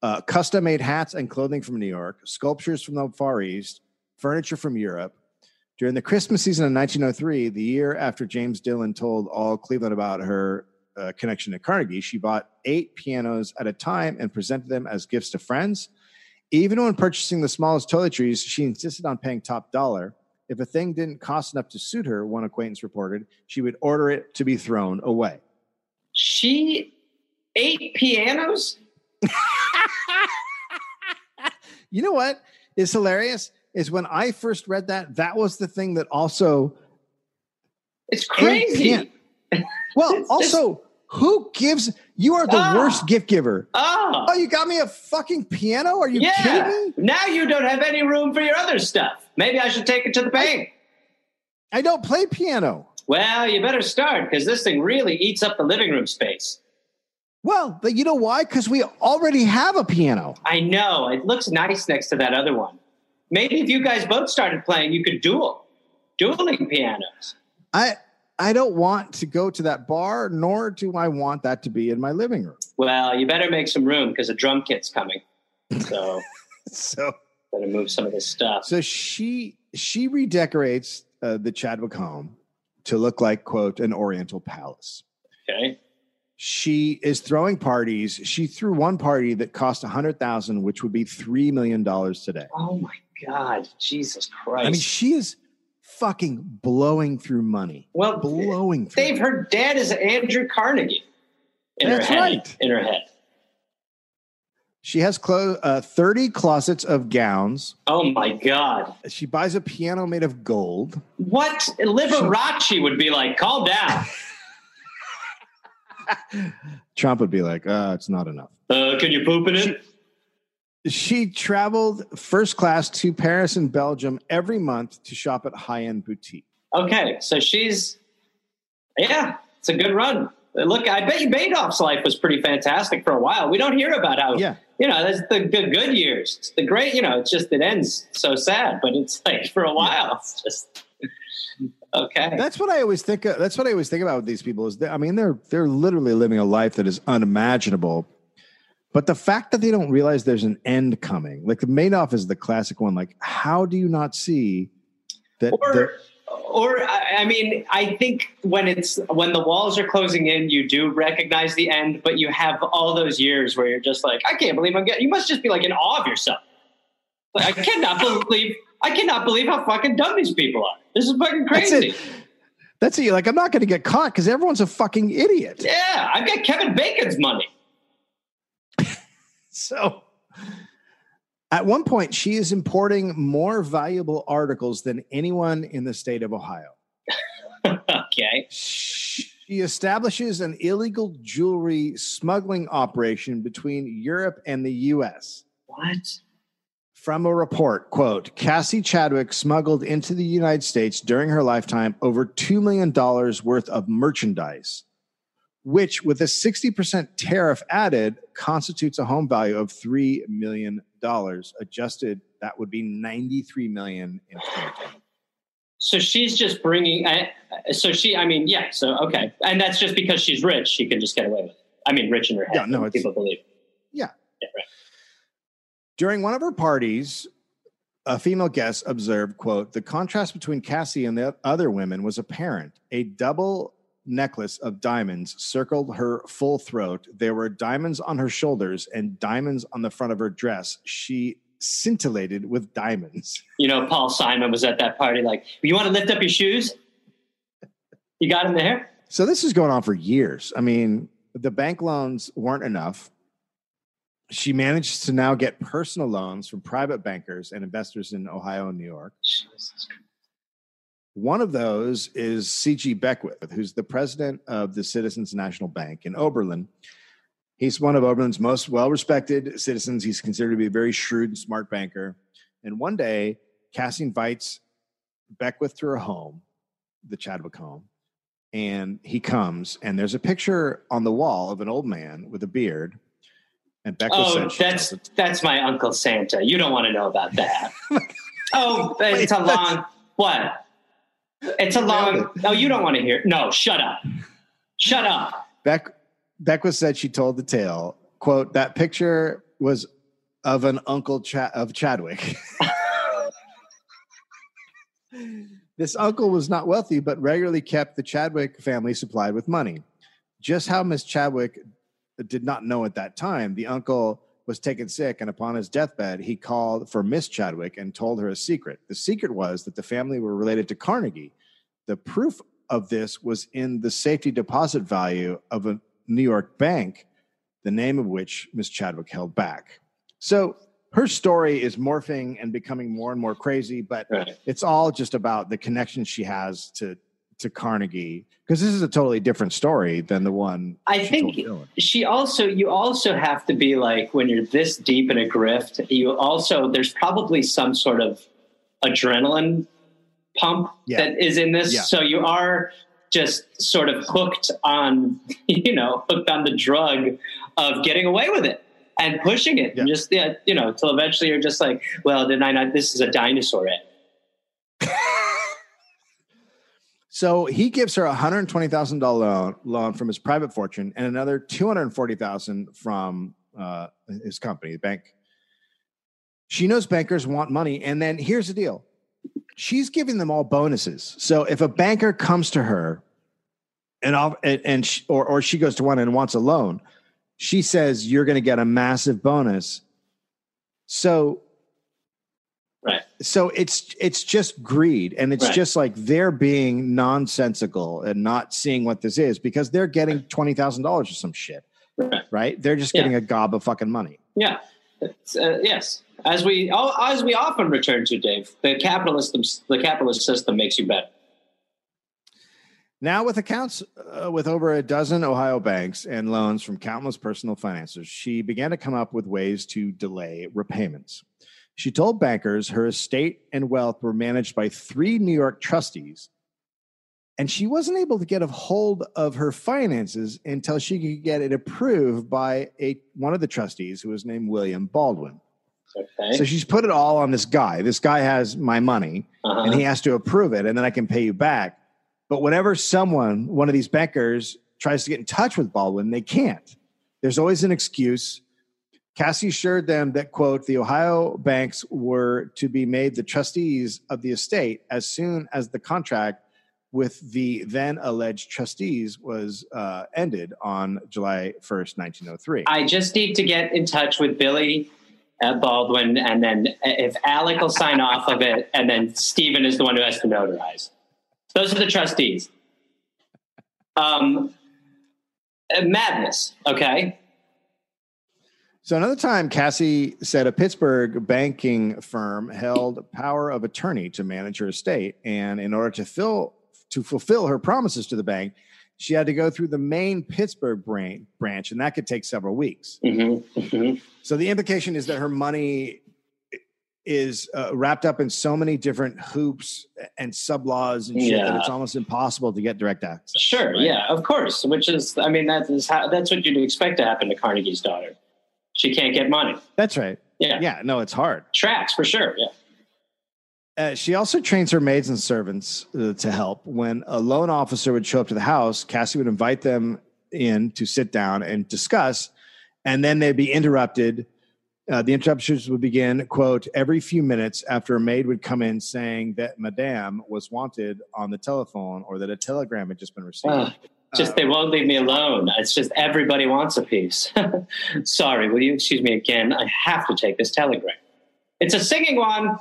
uh, custom made hats and clothing from New York, sculptures from the Far East, furniture from Europe. During the Christmas season of 1903, the year after James Dillon told all Cleveland about her uh, connection to Carnegie, she bought eight pianos at a time and presented them as gifts to friends. Even when purchasing the smallest toiletries, she insisted on paying top dollar. If a thing didn't cost enough to suit her, one acquaintance reported, she would order it to be thrown away. She ate pianos? You know what is hilarious? Is when I first read that, that was the thing that also It's crazy. Well, It's- also, who gives you are the Ah. worst gift giver. Oh, Oh, you got me a fucking piano? Are you yeah. kidding me? Now you don't have any room for your other stuff. Maybe I should take it to the bank. I don't play piano. Well, you better start because this thing really eats up the living room space. Well, but you know why? Because we already have a piano. I know. It looks nice next to that other one. Maybe if you guys both started playing, you could duel. Dueling pianos. I I don't want to go to that bar, nor do I want that to be in my living room. Well, you better make some room because a drum kit's coming. So So better move some of this stuff. so she she redecorates uh, the Chadwick home, to look like, quote, an Oriental palace. Okay. She is throwing parties. She threw one party that cost a hundred thousand, which would be three million dollars today. Oh my God, Jesus Christ! I mean, she is fucking blowing through money. well, Blowing through. Dave, her dad is Andrew Carnegie. In That's her head. right. In her head. She has clo- uh, 30 closets of gowns. Oh my God. She buys a piano made of gold. What Liberace would be like? Calm down. Trump would be like, uh, it's not enough. Uh, can you poop in it? She traveled first class to Paris and Belgium every month to shop at high end boutique. Okay, so she's, yeah, it's a good run. Look, I bet you Madoff's life was pretty fantastic for a while. We don't hear about how, Yeah. you know, that's the good, good years. It's the great, you know, it's just, it ends so sad, but it's like for a while, it's just, okay. That's what I always think. Of, that's what I always think about with these people. Is that, I mean, they're they're literally living a life that is unimaginable. But the fact that they don't realize there's an end coming, like the Madoff is the classic one. Like, how do you not see that? or the- or I mean, I think when it's when the walls are closing in, you do recognize the end, but you have all those years where you're just like, I can't believe I'm getting. You must just be like in awe of yourself. Like, I cannot believe I cannot believe how fucking dumb these people are. This is fucking That's crazy. it. That's it. You're like, I'm not going to get caught because everyone's a fucking idiot. Yeah, I've got Kevin Bacon's money. So at one point, she is importing more valuable articles than anyone in the state of Ohio. okay. She establishes an illegal jewelry smuggling operation between Europe and the US. What? From a report, quote, Cassie Chadwick smuggled into the United States during her lifetime over $2 million worth of merchandise, which, with a 60% tariff added, constitutes a home value of $3 million. Adjusted, that would be 93 million in 2020. So she's just bringing. I, so she, I mean, yeah. So okay, and that's just because she's rich. She can just get away with it. I mean, rich in her head. Yeah, no, people believe. Yeah. Yeah, right. During one of her parties, a female guest observed, quote, the contrast between Cassie and the other women was apparent. A double necklace of diamonds circled her full throat. There were diamonds on her shoulders and diamonds on the front of her dress. She scintillated with diamonds. You know, Paul Simon was at that party. Like, you want to lift up your shoes? You got him there. So this is going on for years. I mean, the bank loans weren't enough. She managed to now get personal loans from private bankers and investors in Ohio and New York. Jesus Christ. One of those is C.G. Beckwith, who's the president of the Citizens National Bank in Oberlin. He's one of Oberlin's most well respected citizens. He's considered to be a very shrewd and smart banker. And one day, Cassie invites Beckwith to her home, the Chadwick home. And he comes, and there's a picture on the wall of an old man with a beard. And Beckwith Oh, that's that's my uncle Santa. You don't want to know about that. oh, it's a long what? It's a long. Nailed Oh, you don't want to hear? No, shut up. Shut up. Beck Beckwith said she told the tale. Quote, that picture was of an uncle Cha- of Chadwick. this uncle was not wealthy, but regularly kept the Chadwick family supplied with money. Just how Miss Chadwick did not know at that time, the uncle was taken sick, and upon his deathbed, he called for Miss Chadwick and told her a secret. The secret was that the family were related to Carnegie. The proof of this was in the safety deposit value of a New York bank, the name of which Miss Chadwick held back. So her story is morphing and becoming more and more crazy, but Right. it's all just about the connection she has to to Carnegie because this is a totally different story than the one I think she also you also have to be like when you're this deep in a grift you also there's probably some sort of adrenaline pump Yeah. that is in this Yeah. so you are just sort of hooked on you know hooked on the drug of getting away with it and pushing it and just yeah you know until eventually you're just like well did i not this is a dinosaur ad. So he gives her a hundred twenty thousand dollar loan, loan from his private fortune, and another two hundred forty thousand from uh, his company, the bank. She knows bankers want money, and then here's the deal: she's giving them all bonuses. So if a banker comes to her and off, and, and she, or or she goes to one and wants a loan, she says you're going to get a massive bonus. So. So it's it's just greed and it's Right. just like they're being nonsensical and not seeing what this is because they're getting $20,000 or some shit, Right. right? They're just Yeah. getting a gob of fucking money. Yeah. Uh, yes. As we as we often return to, Dave, the capitalist the capitalist system makes you bet. Now, with accounts uh, with over a dozen Ohio banks and loans from countless personal financiers, she began to come up with ways to delay repayments. She told bankers her estate and wealth were managed by three New York trustees, and she wasn't able to get a hold of her finances until she could get it approved by a one of the trustees, who was named William Baldwin. Okay. So she's put it all on this guy. This guy has my money Uh-huh. and he has to approve it and then I can pay you back. But whenever someone, one of these bankers, tries to get in touch with Baldwin, they can't. There's always an excuse. Cassie assured them that, quote, the Ohio banks were to be made the trustees of the estate as soon as the contract with the then alleged trustees was uh, ended on July 1st, 1903. I just need to get in touch with Billy uh, Baldwin, and then if Alec will sign off of it, and then Stephen is the one who has to notarize. Those are the trustees. Um, uh, madness. Okay. So another time, Cassie said a Pittsburgh banking firm held power of attorney to manage her estate, and in order to fill to fulfill her promises to the bank, she had to go through the main Pittsburgh brain, branch, and that could take several weeks. hmm hmm So the implication is that her money is uh, wrapped up in so many different hoops and sub laws and shit that it's almost impossible to get direct access. Sure. right? Yeah. Of course. Which is, I mean, that is how, that's what you'd expect to happen to Carnegie's daughter. She can't get money. that's right. Yeah. Yeah, no, it's hard. Tracks for sure. Yeah. Uh, she also trains her maids and servants uh, to help. When a loan officer would show up to the house, Cassie would invite them in to sit down and discuss, and then they'd be interrupted. Uh, the interruptions would begin, quote, every few minutes after a maid would come in saying that Madame was wanted on the telephone or that a telegram had just been received. Just they won't leave me alone. It's just everybody wants a piece. Sorry, will you excuse me again? I have to take this telegram. It's a singing one.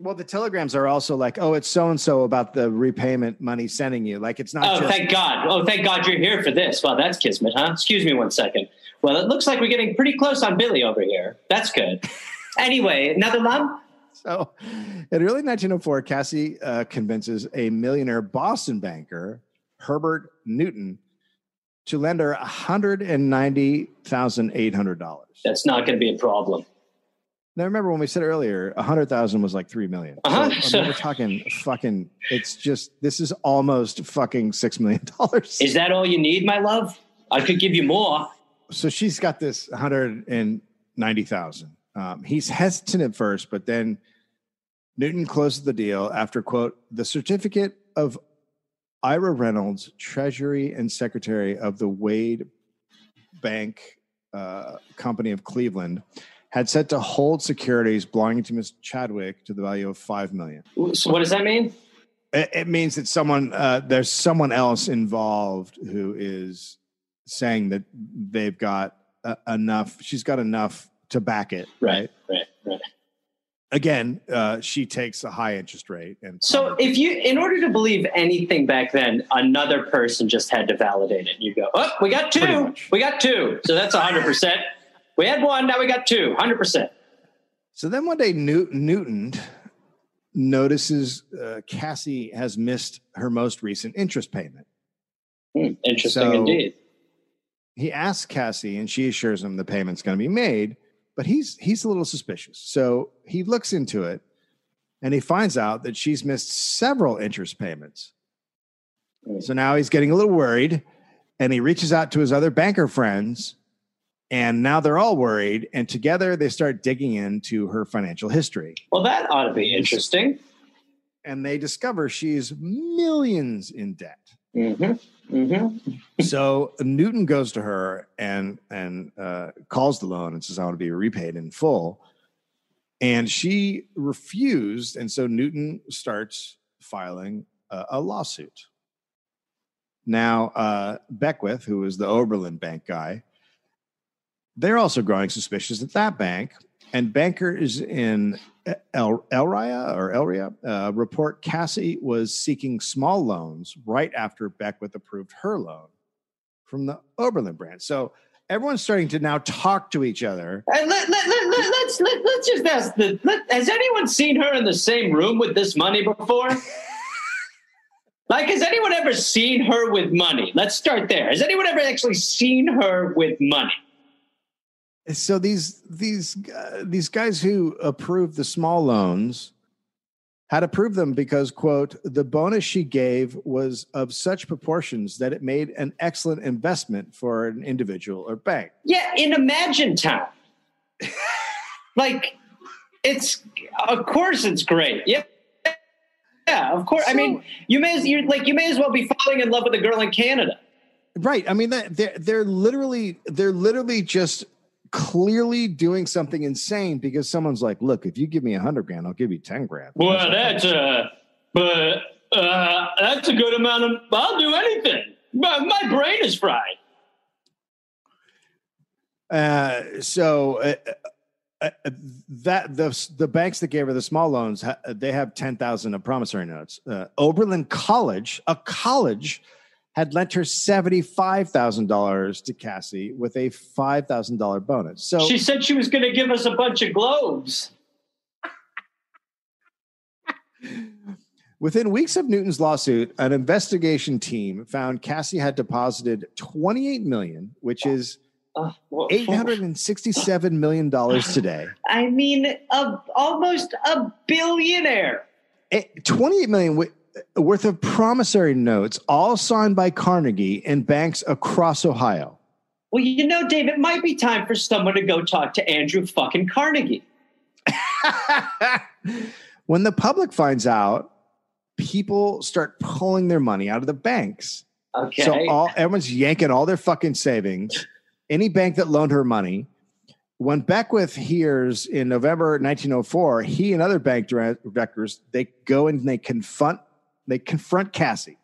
well, the telegrams are also like, oh, it's so and so about the repayment money sending you. Like, it's not Oh, just. thank God. Oh, thank God you're here for this. Well, that's kismet, huh? Excuse me one second. Well, it looks like we're getting pretty close on Billy over here. That's good. Anyway, another lump? So, in early 1904, Cassie uh, convinces a millionaire Boston banker, Herbert Newton, to lend her $190,800. That's not going to be a problem. Now, remember when we said earlier, 100,000 was like 3 million. Uh-huh. So, I mean, we're talking fucking, it's just, this is almost fucking $6 million. Is that all you need, my love? I could give you more. so she's got this 190,000. Um, he's hesitant at first, but then Newton closes the deal after quote the certificate of Ira Reynolds, Treasury and Secretary of the Wade Bank uh, Company of Cleveland, had set to hold securities belonging to Miss Chadwick to the value of five million. So what does that mean? It, it means that someone uh, there's someone else involved who is saying that they've got uh, enough. She's got enough to back it, right? Right, right. Again, uh, she takes a high interest rate, and So if you, in order to believe anything back then, another person just had to validate it. You go, oh, we got two. We got two. So that's 100%. We had one, now we got two. 100%. So then one day, Newt, Newton notices uh, Cassie has missed her most recent interest payment. Hmm, interesting So- indeed. He asks Cassie, and she assures him the payment's going to be made, but he's he's a little suspicious. So he looks into it, and he finds out that she's missed several interest payments. So now he's getting a little worried, and he reaches out to his other banker friends, and now they're all worried, and together they start digging into her financial history. Well, that ought to be interesting. and they discover she's millions in debt. hmm hmm so Newton goes to her and and uh, calls the loan and says, "I want to be repaid in full." and she refused. And so Newton starts filing a, a lawsuit. Now, uh, Beckwith, who is the Oberlin Bank guy, they're also growing suspicious at that bank. And bankers in El Elyria or Elyria uh, report Cassie was seeking small loans right after Beckwith approved her loan from the Oberlin branch. So everyone's starting to now talk to each other. And let, let, let, let, let's let, let's just ask the let, has anyone seen her in the same room with this money before? like, has anyone ever seen her with money? Let's start there. Has anyone ever actually seen her with money? So these these uh, these guys who approved the small loans had approved them because quote the bonus she gave was of such proportions that it made an excellent investment for an individual or bank. Yeah, in Imagine Town. like, it's of course it's great. Yeah. Yeah, of course. I mean, you may as you like you may as well be falling in love with a girl in Canada. Right. I mean, that they're they're literally they're literally just clearly doing something insane because someone's like, "Look, if you give me a hundred grand, I'll give you ten grand." Well, that's uh, but uh, that's a good amount of. I'll do anything. My, my brain is fried. Uh, so uh, uh, uh, that the the banks that gave her the small loans, they have ten thousand of promissory notes. Uh, Oberlin College, a college, had lent her seventy five thousand dollars to Cassie with a five thousand dollar bonus. So She said she was going to give us a bunch of globes. Within weeks of Newton's lawsuit, an investigation team found Cassie had deposited 28 million, which is Uh, 867 million dollars today. I mean, a, almost a billionaire. Eh, 28 million worth of promissory notes, all signed by Carnegie and banks across Ohio. Well, you know, Dave, it might be time for someone to go talk to Andrew fucking Carnegie. when the public finds out, people start pulling their money out of the banks. Okay. So all everyone's yanking all their fucking savings. Any bank that loaned her money. When Beckwith hears in November 1904, he and other bank directors they go and they confront they confront Cassie,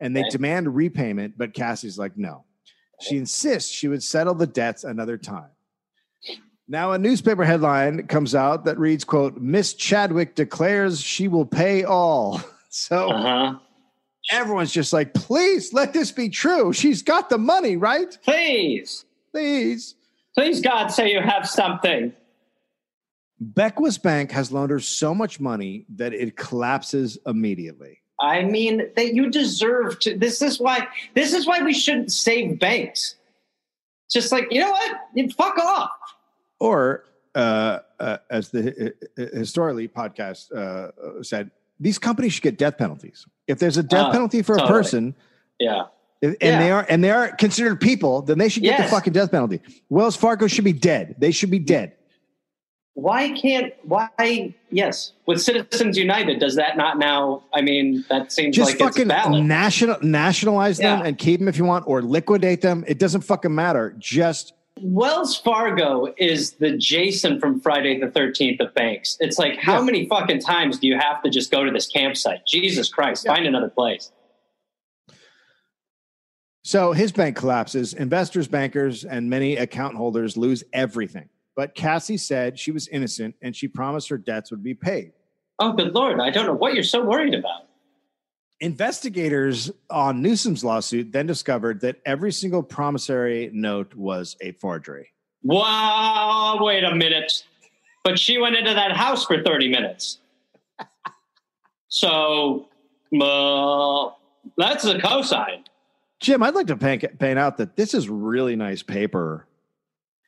and they demand repayment. But Cassie's like, no. She insists she would settle the debts another time. Now, a newspaper headline comes out that reads, "quote Miss Chadwick declares she will pay all." So uh huh. everyone's just like, please let this be true. She's got the money, right? Please, Please. please, God, say you have something. Beckwith's bank has loaned her so much money that it collapses immediately. I mean, that you deserve to. This is why. This is why we shouldn't save banks. Just like you know what, fuck off. Or, uh, uh, as the uh, historically podcast uh, said, these companies should get death penalties. If there's a death Ah, penalty for a person, Yeah. and Yeah. they are and they are considered people, then they should get Yes. the fucking death penalty. Wells Fargo should be dead. They should be dead. Why can't? Why? Yes, with Citizens United, does that not now? I mean, that seems just like fucking it's valid. national nationalize them and keep them if you want or liquidate them it doesn't fucking matter just Wells Fargo is the Jason from Friday the 13th of banks. It's like, how Yeah. many fucking times do you have to just go to this campsite? Jesus Christ, Yeah. find another place. so his bank collapses investors bankers and many account holders lose everything but cassie said she was innocent and she promised her debts would be paid Oh, good Lord. I don't know what you're so worried about. investigators on Newton's lawsuit then discovered that every single promissory note was a forgery Wow, wait a minute. But she went into that house for 30 minutes. So, uh, that's a cosign. jim i'd like to paint, paint out that this is really nice paper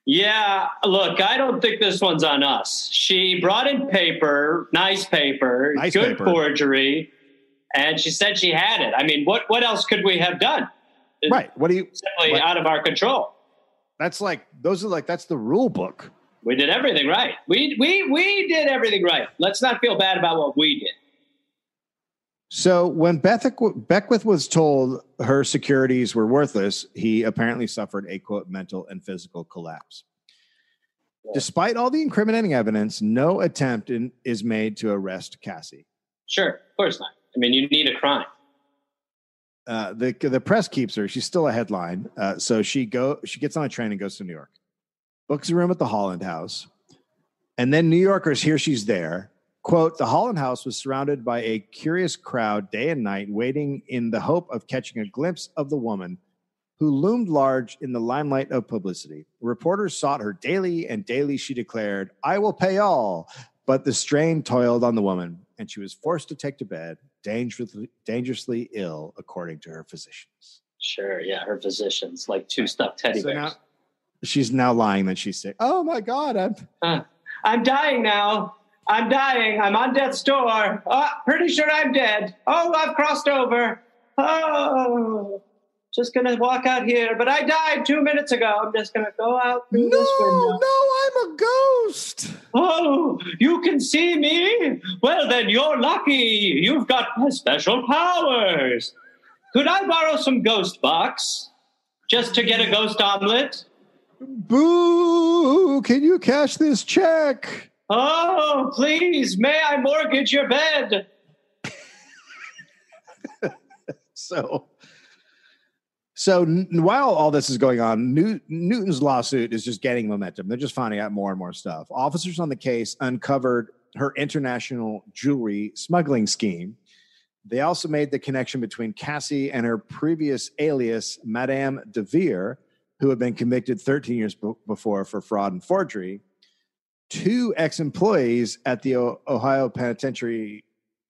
Yeah, look, I don't think this one's on us. She brought in paper, nice paper, Nice good paper. forgery, and she said she had it. I mean, what what else could we have done? It's right what do you Simply out of our control. that's like those are like that's the rule book We did everything right. We we we did everything right. Let's not feel bad about what we did. So when Beckwith, Beckwith was told her securities were worthless, he apparently suffered a quote mental and physical collapse. Despite all the incriminating evidence, no attempt in, is made to arrest Cassie. Sure, of course not. I mean, you need a crime. Uh, the the press keeps her. She's still a headline. Uh, so she go she gets on a train and goes to New York, books a room at the Holland House, and then New Yorkers hear she's there. Quote: The Holland House was surrounded by a curious crowd day and night, waiting in the hope of catching a glimpse of the woman who loomed large in the limelight of publicity. Reporters sought her daily, and daily she declared, "I will pay all." But the strain toiled on the woman, and she was forced to take to bed, dangerously, dangerously ill, according to her physicians. Sure, yeah, her physicians, like two stuffed teddy So bears. now she's now lying that she's sick. Oh my God, I'm Uh, I'm dying now. I'm dying. I'm on death's door. Oh, pretty sure I'm dead. Oh, I've crossed over. Oh, just gonna walk out here. But I died two minutes ago. I'm just gonna go out through no, this window. no, I'm a ghost. Oh, you can see me? Well, then you're lucky. You've got my special powers. Could I borrow some ghost box just to get a ghost omelet? Boo! Can you cash this check? Oh, please, may I mortgage your bed? So, so while all this is going on, New- Newton's lawsuit is just getting momentum. They're just finding out more and more stuff. Officers on the case uncovered her international jewelry smuggling scheme. They also made the connection between Cassie and her previous alias, Madame de Vere, who had been convicted 13 years be- before for fraud and forgery. Two ex-employees at the Ohio Penitentiary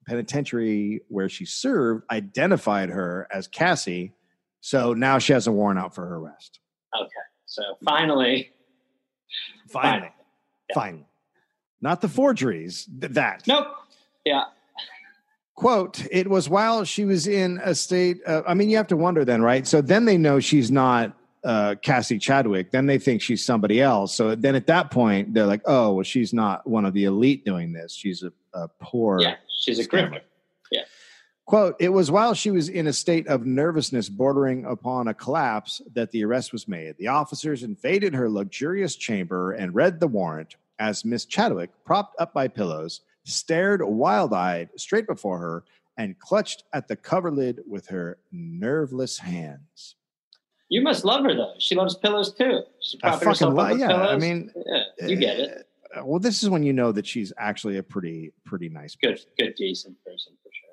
penitentiary where she served identified her as Cassie. So now she has a warrant out for her arrest. Okay, so finally, Finally. Finally. Not the forgeries, th- that. nope. Yeah, Quote, it was while she was in a state, uh, I mean, you have to wonder then, right? So then they know she's not uh, Cassie Chadwick. Then they think she's somebody else. So then at that point, they're like, oh, well, she's not one of the elite doing this. She's a, a poor. yeah, she's a Scammer. grifter. Quote, it was while she was in a state of nervousness bordering upon a collapse that the arrest was made. The officers invaded her luxurious chamber and read the warrant as Miss Chadwick, propped up by pillows, stared wild eyed straight before her and clutched at the coverlid with her nerveless hands. You must love her though. She loves pillows too. I propping herself fucking love, yeah. I mean, yeah, you get it. uh, well, this is when you know that she's actually a pretty, pretty nice Good, good, decent person for sure.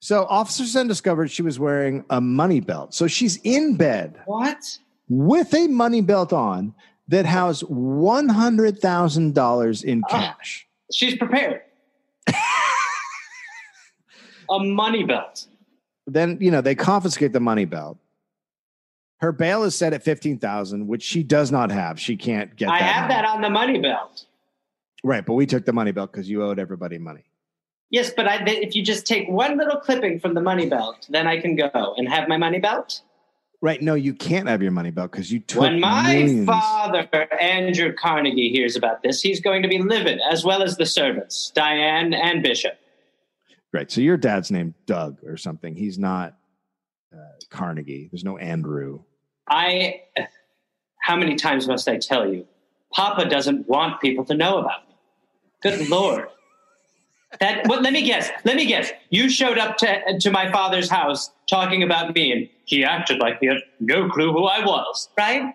So officers then discovered she was wearing a money belt. So she's in bed What? with a money belt on that housed one hundred thousand dollars in Ah. cash. She's prepared. a money belt. Then you know they confiscate the money belt. Her bail is set at fifteen thousand, which she does not have. She can't get. I that have money. that on the money belt. right, but we took the money belt because you owed everybody money. Yes, but I, if you just take one little clipping from the money belt, then I can go and have my money belt. Right? No, you can't have your money belt because you took When my millions. father, Andrew Carnegie, hears about this, he's going to be livid, as well as the servants, Diane and Bishop. Right. So your dad's named Doug or something. He's not uh, Carnegie. There's no Andrew. I, how many times must I tell you? Papa doesn't want people to know about me. Good Lord. That, well, let me guess. Let me guess. You showed up to, to my father's house talking about me, and he acted like he had no clue who I was, right?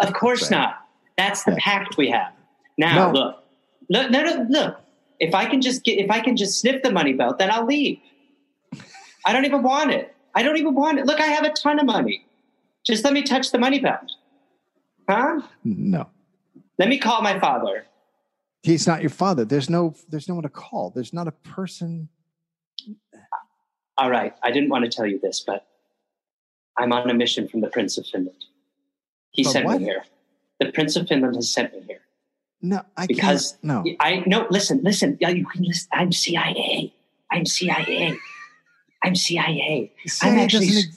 Of course not. That's the pact we have. Now, No. look, look, no, no, look. If I can just get, if I can just sniff the money belt, then I'll leave. I don't even want it. I don't even want it. Look, I have a ton of money. Just let me touch the money belt. Huh? No. Let me call my father. He's not your father. There's no there's no one to call. There's not a person. All right, I didn't want to tell you this, but I'm on a mission from the Prince of Finland. He But sent what? me here. The Prince of Finland has sent me here No, I because can't. No. I no. Listen, listen. Yeah, you can listen. I'm CIA. I'm CIA. I'm CIA. CIA actually- doesn't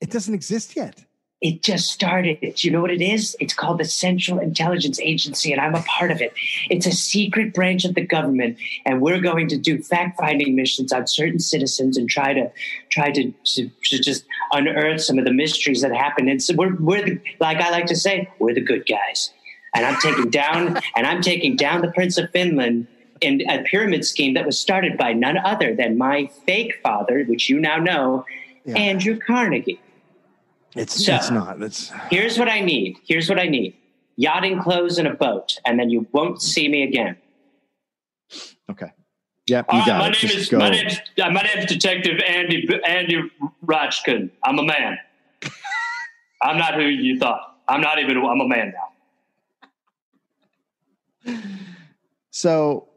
it doesn't exist yet. It just started. You know what it is? It's called the Central Intelligence Agency, and I'm a part of it. It's a secret branch of the government, and we're going to do fact-finding missions on certain citizens and try to try to, to, to just unearth some of the mysteries that happen. And so we're we're the, like I like to say, we're the good guys. and I'm taking down and I'm taking down the Prince of Finland in a pyramid scheme that was started by none other than my fake father, which you now know, Yeah. Andrew Carnegie. It's So- it's not. It's Here's what I need. Here's what I need. Yachting clothes and a boat, and then you won't see me again. okay. Yep, you All right, got my it. name Just is go. my name's uh, my name's Detective Andy Andy Rotchkin. I'm a man. I'm not who you thought. I'm not even. I'm a man now. So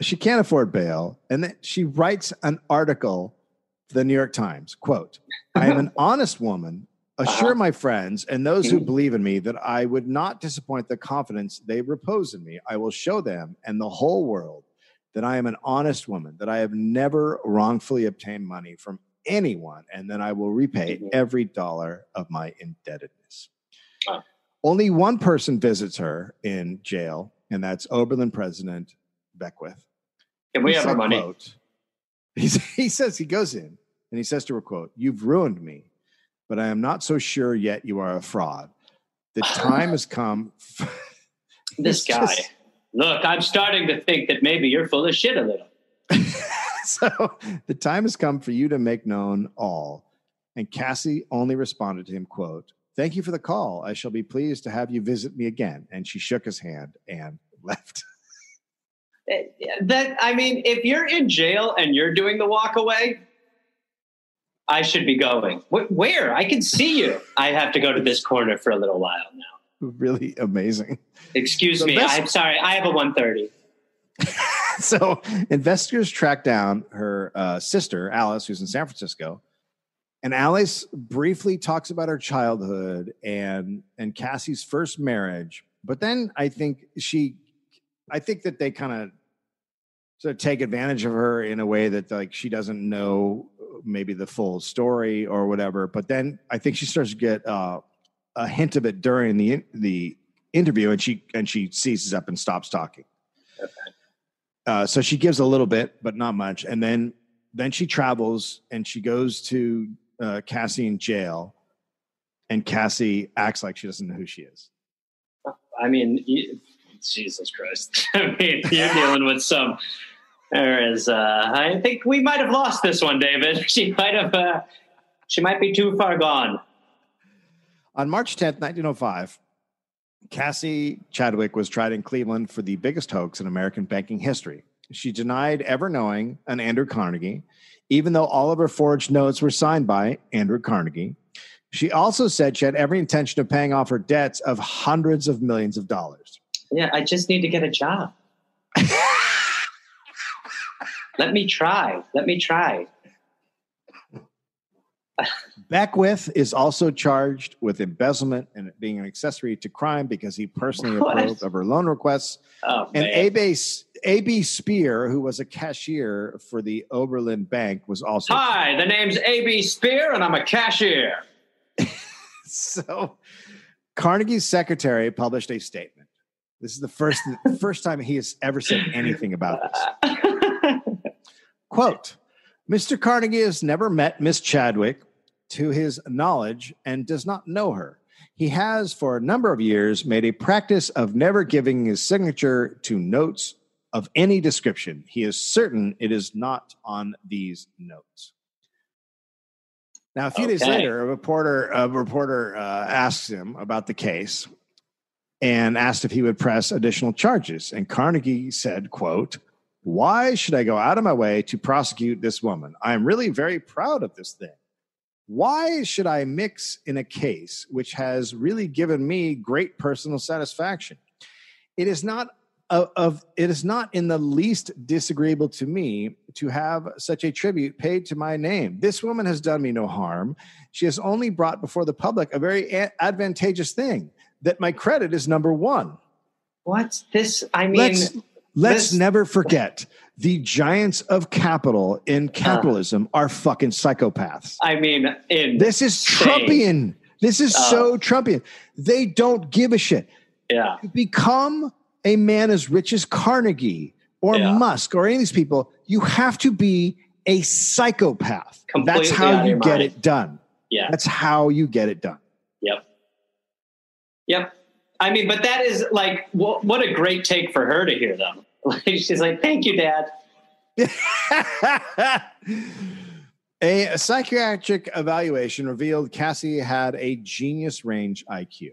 she can't afford bail, and then she writes an article for the New York Times. Quote: "I am an honest woman. Assure Uh-huh. my friends and those who Mhm. believe in me that I would not disappoint the confidence they repose in me. I will show them and the whole world that I am an honest woman. That I have never wrongfully obtained money from anyone, and that I will repay Mhm. every dollar of my indebtedness." Oh. Only one person visits her in jail, and that's Oberlin President Beckwith. Can we He have our money? quote, he says, he goes in and he says to her, quote, You've ruined me, but I am not so sure yet you are a fraud. The time has come. This guy. just- Look, I'm starting to think that maybe you're full of shit a little. so the time has come for you to make known all. And Cassie only responded to him, quote, Thank you for the call. I shall be pleased to have you visit me again. And she shook his hand and left. Eh, That I mean, if you're in jail and you're doing the walk away, I should be going. Where? I can see you. I have to go to this corner for a little while now. Really amazing. Excuse The me. best- I'm sorry. I have a 130. so investigators track down her uh, sister alice who's in san francisco and alice briefly talks about her childhood and and cassie's first marriage but then i think she i think that they kind of sort of take advantage of her in a way that like she doesn't know maybe the full story or whatever but then i think she starts to get uh, a hint of it during the the interview and she and she seizes up and stops talking uh, so she gives a little bit, but not much, and then then she travels and she goes to uh, Cassie in jail, and Cassie acts like she doesn't know who she is. I mean, Jesus Christ. I mean, you're dealing with some. There is. Uh, I think we might have lost this one, David. She might have. Uh, she might be too far gone. On March 10th, 1905, Cassie Chadwick was tried in Cleveland for the biggest hoax in American banking history. She denied ever knowing an Andrew Carnegie, even though all of her forged notes were signed by Andrew Carnegie. She also said she had every intention of paying off her debts of hundreds of millions of dollars. Yeah, I just need to get a job. Let me try. Let me try. Beckwith is also charged with embezzlement and being an accessory to crime because he personally What? approved of her loan requests. Oh And. A.B. A.B. Spear, who was a cashier for the Oberlin Bank, was also. Hi, the name's A.B. Spear, and I'm a cashier. So Carnegie's secretary published a statement. This is the first first time he has ever said anything about this. Quote Mr. Carnegie has never met Miss Chadwick to his knowledge and does not know her. He has, for a number of years, made a practice of never giving his signature to notes of any description. He is certain it is not on these notes. Now, a few days later, a reporter a reporter uh, asks him about the case and asked if he would press additional charges. And Carnegie said, "quote Why should I go out of my way to prosecute this woman? I am really very proud of this thing. Why should I mix in a case which has really given me great personal satisfaction? It is not of, of it is not in the least disagreeable to me to have such a tribute paid to my name. This woman has done me no harm. She has only brought before the public a very a- advantageous thing that my credit is number one. What's this? I mean, let's let's never forget the giants of capital in capitalism are fucking psychopaths. I mean, in This is. Trumpian. This is Uh. so Trumpian. They don't give a shit. yeah, To become a man as rich as Carnegie or Yeah. Musk or any of these people, you have to be a psychopath. That's Completely out how you get mind. it done. yeah, That's how you get it done. yep, yep. I mean, but that is like, what, what a great take for her to hear, though. She's like, "Thank you, Dad." a psychiatric evaluation revealed Cassie had a genius range IQ.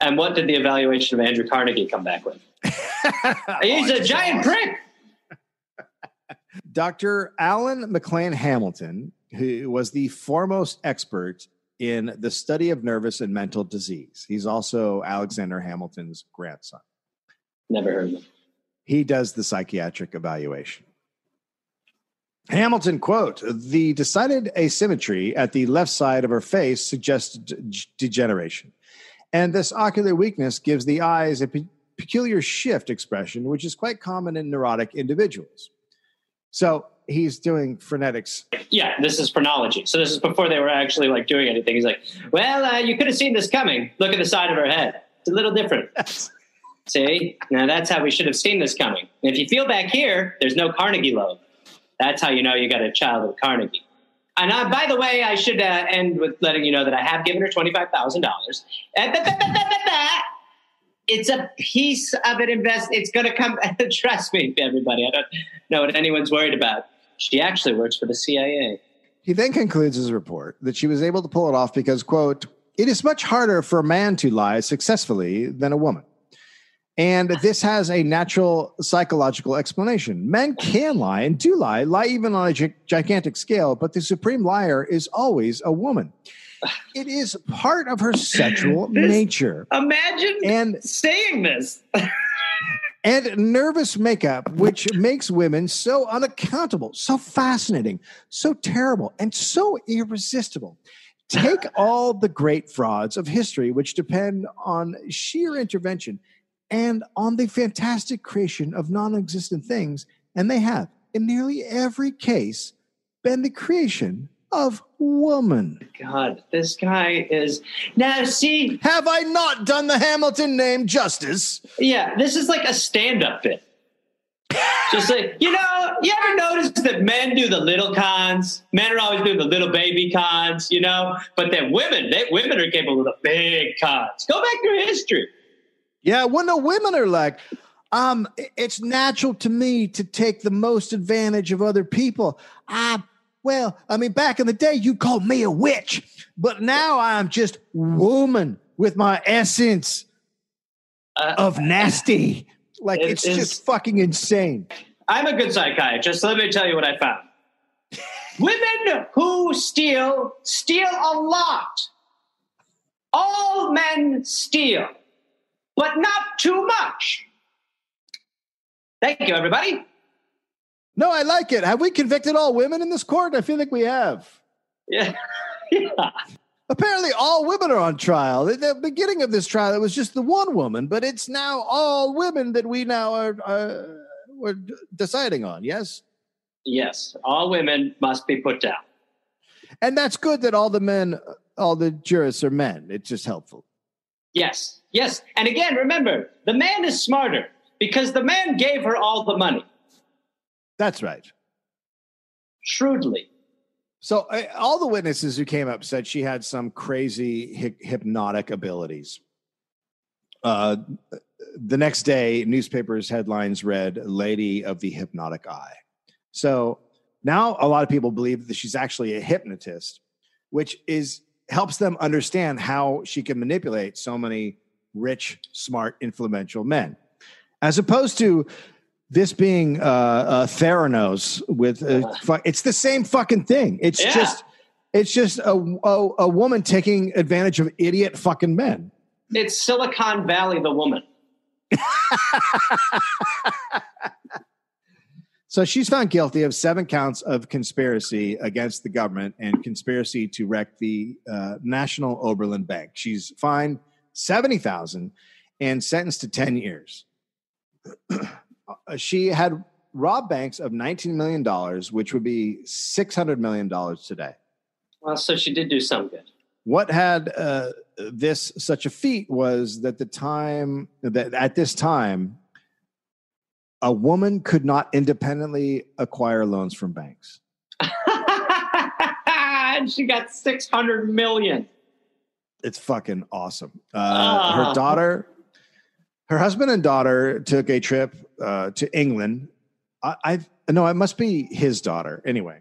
And what did the evaluation of Andrew Carnegie come back with? He's a giant prick. Dr. Alan McLane Hamilton, who was the foremost expert in the study of nervous and mental disease. He's also Alexander Hamilton's grandson. Never heard of him. He does the psychiatric evaluation. Hamilton quote, the decided asymmetry at the left side of her face suggests d- degeneration. And this ocular weakness gives the eyes a pe- peculiar shift expression, which is quite common in neurotic individuals. So he's doing phrenetics. Yeah, this is phrenology. So this is before they were actually like doing anything. He's like, "Well, uh, you could have seen this coming. Look at the side of her head. It's a little different." See, now that's how we should have seen this coming. If you feel back here, there's no Carnegie lobe. That's how you know you got a child with Carnegie. And uh, by the way, I should uh, end with letting you know that I have given her twenty-five thousand dollars. It's a piece of an invest. It's going to come. Trust me, everybody. I don't know what anyone's worried about. She actually works for the CIA. He then concludes his report that she was able to pull it off because, quote, it is much harder for a man to lie successfully than a woman. And this has a natural psychological explanation. Men can lie and do lie, lie even on a gi- gigantic scale, but the supreme liar is always a woman. It is part of her sexual This- nature. Imagine And saying this. and nervous makeup, which makes women so unaccountable, so fascinating, so terrible, and so irresistible. Take all the great frauds of history, which depend on sheer intervention and on the fantastic creation of non existent things, and they have, in nearly every case, been the creation of woman. God, this guy is now. See, Have I not done the Hamilton name justice? yeah, this is like a stand-up bit. Just like you know, you ever notice that men do the little cons? Men are always doing the little baby cons, you know. But then women, they women are capable of the big cons. Go back through history. Yeah, when the women are like, um, it's natural to me to take the most advantage of other people. I, well, I mean, back in the day, you called me a witch, but now I'm just woman with my essence Uh, of nasty. Like, It it's is- just fucking insane. I'm a good psychiatrist. So let me tell you what I found. Women who steal, steal a lot. All men steal, but not too much. Thank you, everybody. No, I like it. Have we convicted all women in this court? I feel like we have. Yeah. yeah. Apparently, all women are on trial. At the beginning of this trial, it was just the one woman, but it's now all women that we now are, uh, we're deciding on. Yes, Yes, all women must be put down. and that's good that all the men, all the jurists are men. It's just helpful. Yes, yes. And again, remember, the man is smarter because the man gave her all the money That's right. shrewdly. So uh, all the witnesses who came up said she had some crazy hy- hypnotic abilities. Uh, the next day, newspapers headlines read "Lady of the Hypnotic Eye." So now a lot of people believe that she's actually a hypnotist, which is helps them understand how she can manipulate so many rich, smart, influential men, as opposed to this being uh, uh, Theranos with uh, fu- it's the same fucking thing. It's Yeah. just it's just a, a a woman taking advantage of idiot fucking men. It's Silicon Valley, the woman. So she's found guilty of seven counts of conspiracy against the government and conspiracy to wreck the uh, National Oberlin Bank. She's fined seventy thousand and sentenced to ten years. She had robbed banks of nineteen million dollars, which would be six hundred million dollars today. Well, so she did do some good. What had uh, this such a feat was that the time that at this time, a woman could not independently acquire loans from banks. and she got 600 million. It's fucking awesome. Uh, Ah. Her daughter, Her husband and daughter took a trip uh, to England. I, I've no, it must be his daughter. Anyway,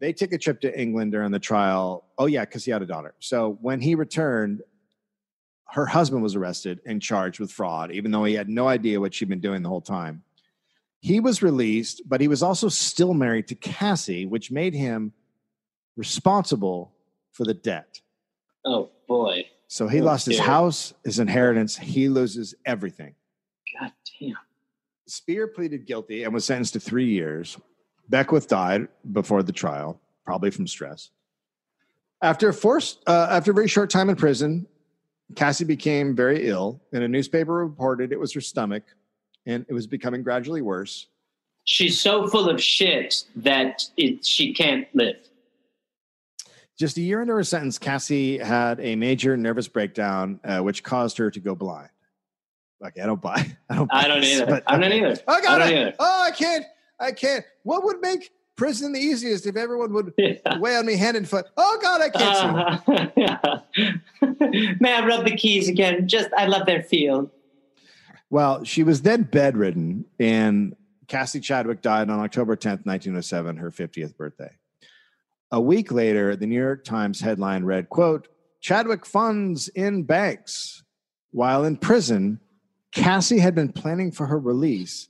they took a trip to England during the trial. Oh yeah, because he had a daughter. So when he returned, her husband was arrested and charged with fraud, even though he had no idea what she'd been doing the whole time. He was released, but he was also still married to Cassie, which made him responsible for the debt. Oh boy. So he Oh, lost his dear. house, his inheritance. He loses everything. God damn. Spear pleaded guilty and was sentenced to three years. Beckwith died before the trial, probably from stress. After a forced, uh, after a very short time in prison, Cassie became very ill, and a newspaper reported it was her stomach, and it was becoming gradually worse. She's so full of shit that it, she can't live. Just a year into her sentence, Cassie had a major nervous breakdown, uh, which caused her to go blind. Like I don't buy, I don't. Buy I don't this, either. but- I don't either. I got I don't it. either. Oh, I can't. I can't. What would make prison the easiest if everyone would Yeah. weigh on me hand and foot? Oh God, I can't. Uh, yeah. May I rub the keys again? Just I love their feel. Well, she was then bedridden, and Cassie Chadwick died on October 10th, 1907, her 50th birthday. A week later, the New York Times headline read, quote, Chadwick funds in banks. While in prison, Cassie had been planning for her release.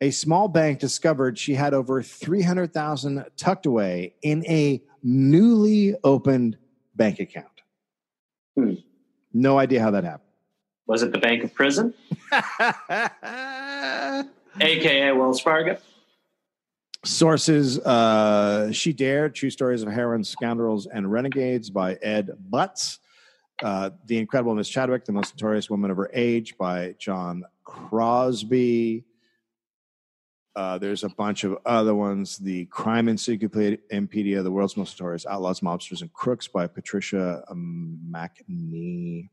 A small bank discovered she had over 300,000 tucked away in a newly opened bank account. Hmm. No idea how that happened. Was it the Bank of Prison, aka Wells Fargo? Sources uh, She Dared True Stories of Heroines, Scoundrels, and Renegades by Ed Butts. Uh, the Incredible Miss Chadwick, The Most Notorious Woman of Her Age by John Crosby. Uh, there's a bunch of other ones. The Crime Encyclopedia, The World's Most Notorious Outlaws, Mobsters, and Crooks by Patricia um, McNee.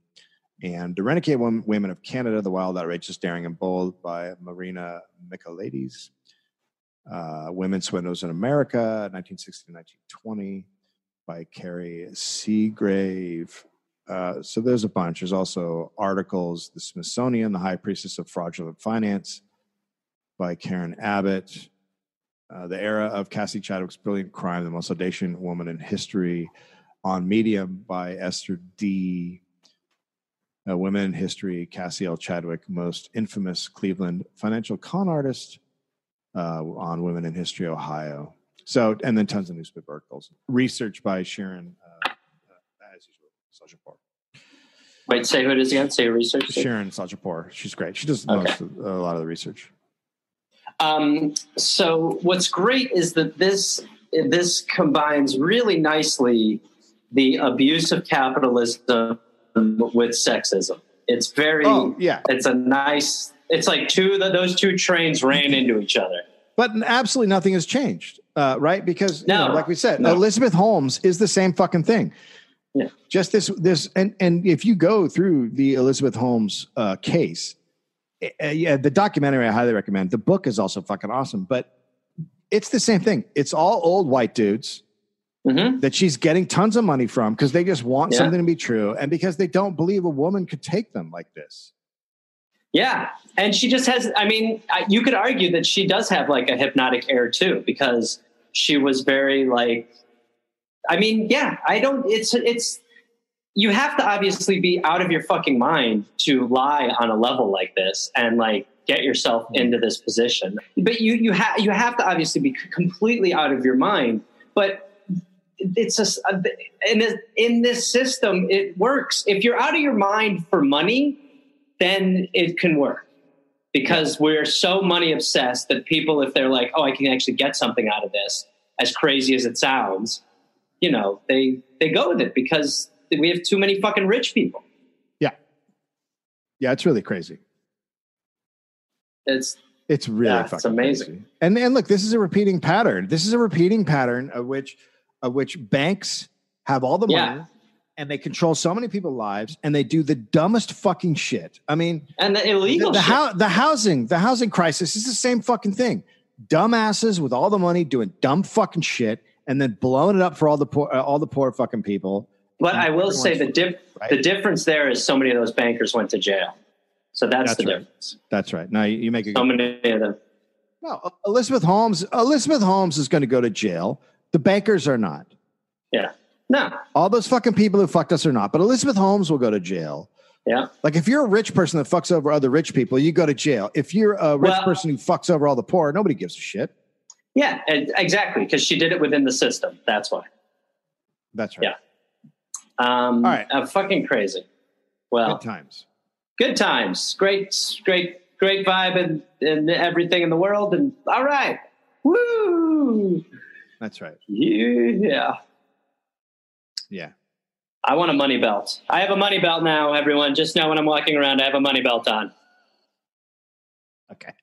And The Renegade Women of Canada, The Wild, Outrageous, Daring, and Bold by Marina Michaelides uh, Women Swindlers in America, 1960 to 1920, by Kerry Segrave. Uh, so there's a bunch. There's also articles, The Smithsonian, The High Priestess of Fraudulent Finance, by Karen Abbott. Uh, the Era of Cassie Chadwick's Brilliant Crime, The Most Audacious Woman in History, on Medium, by Esther D. Uh, Women in History, Cassie L. Chadwick, Most Infamous Cleveland Financial Con Artist, uh, on Women in History Ohio. So, and then tons of newspaper articles. Research by Sharon, uh, uh, as usual, Sajapur. Wait, say who it is again. Say research. Sharon Sajapur. She's great. She does Okay. most of, a lot of the research. Um, so what's great is that this this combines really nicely the abuse of capitalism with sexism. It's very Oh, yeah. it's a nice it's like two those two trains ran into each other. But absolutely nothing has changed, uh, right? Because, you No. know, like we said, No. Elizabeth Holmes is the same fucking thing. Yeah. Just this, this, and and if you go through the Elizabeth Holmes uh, case, uh, yeah, the documentary I highly recommend. The book is also fucking awesome, but it's the same thing. It's all old white dudes Mhm. that she's getting tons of money from because they just want Yeah. something to be true, and because they don't believe a woman could take them like this. Yeah, and she just has. I mean, you could argue that she does have like a hypnotic air too, because she was very like. I mean, yeah, I don't. It's it's. You have to obviously be out of your fucking mind to lie on a level like this and like get yourself mm-hmm. into this position. But you you have you have to obviously be completely out of your mind. But it's just uh, in this in this system it works. If you're out of your mind for money, then it can work because we're so money obsessed that people, if they're like, oh, I can actually get something out of this, as crazy as it sounds, you know, they they go with it because we have too many fucking rich people. Yeah, yeah, it's really crazy. It's It's really Yeah, it's fucking amazing. crazy. And and look, this is a repeating pattern. This is a repeating pattern of which of which banks have all the money Yeah. And they control so many people's lives and they do the dumbest fucking shit. I mean, and the illegal the, the, shit. hou- the housing the housing crisis is the same fucking thing. Dumbasses with all the money doing dumb fucking shit and then blowing it up for all the poor uh, all the poor fucking people. But I will say the dip, Right. the difference there is so many of those bankers went to jail. So that's, That's the right. difference. That's right. Now you, you make a So good many of them. No, Elizabeth Holmes. Elizabeth Holmes is going to go to jail. The bankers are not. Yeah. No. All those fucking people who fucked us are not. But Elizabeth Holmes will go to jail. Yeah. Like if you're a rich person that fucks over other rich people, you go to jail. If you're a rich Well- person who fucks over all the poor, nobody gives a shit. Yeah. Exactly. Because she did it within the system. That's why. That's right. Yeah. Um, All right. uh, fucking crazy. Well, Good times. good times. Great, great, great vibe and, and everything in the world. And all right. Woo. That's right. Yeah. Yeah. I want a money belt. I have a money belt now, everyone. Just know when I'm walking around, I have a money belt on. Okay.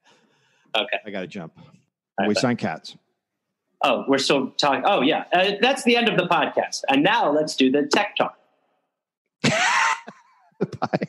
Okay. I got to jump. right, we sign cats. Oh, we're still talking. Oh, yeah. Uh, that's the end of the podcast. And now let's do the tech talk. Bye.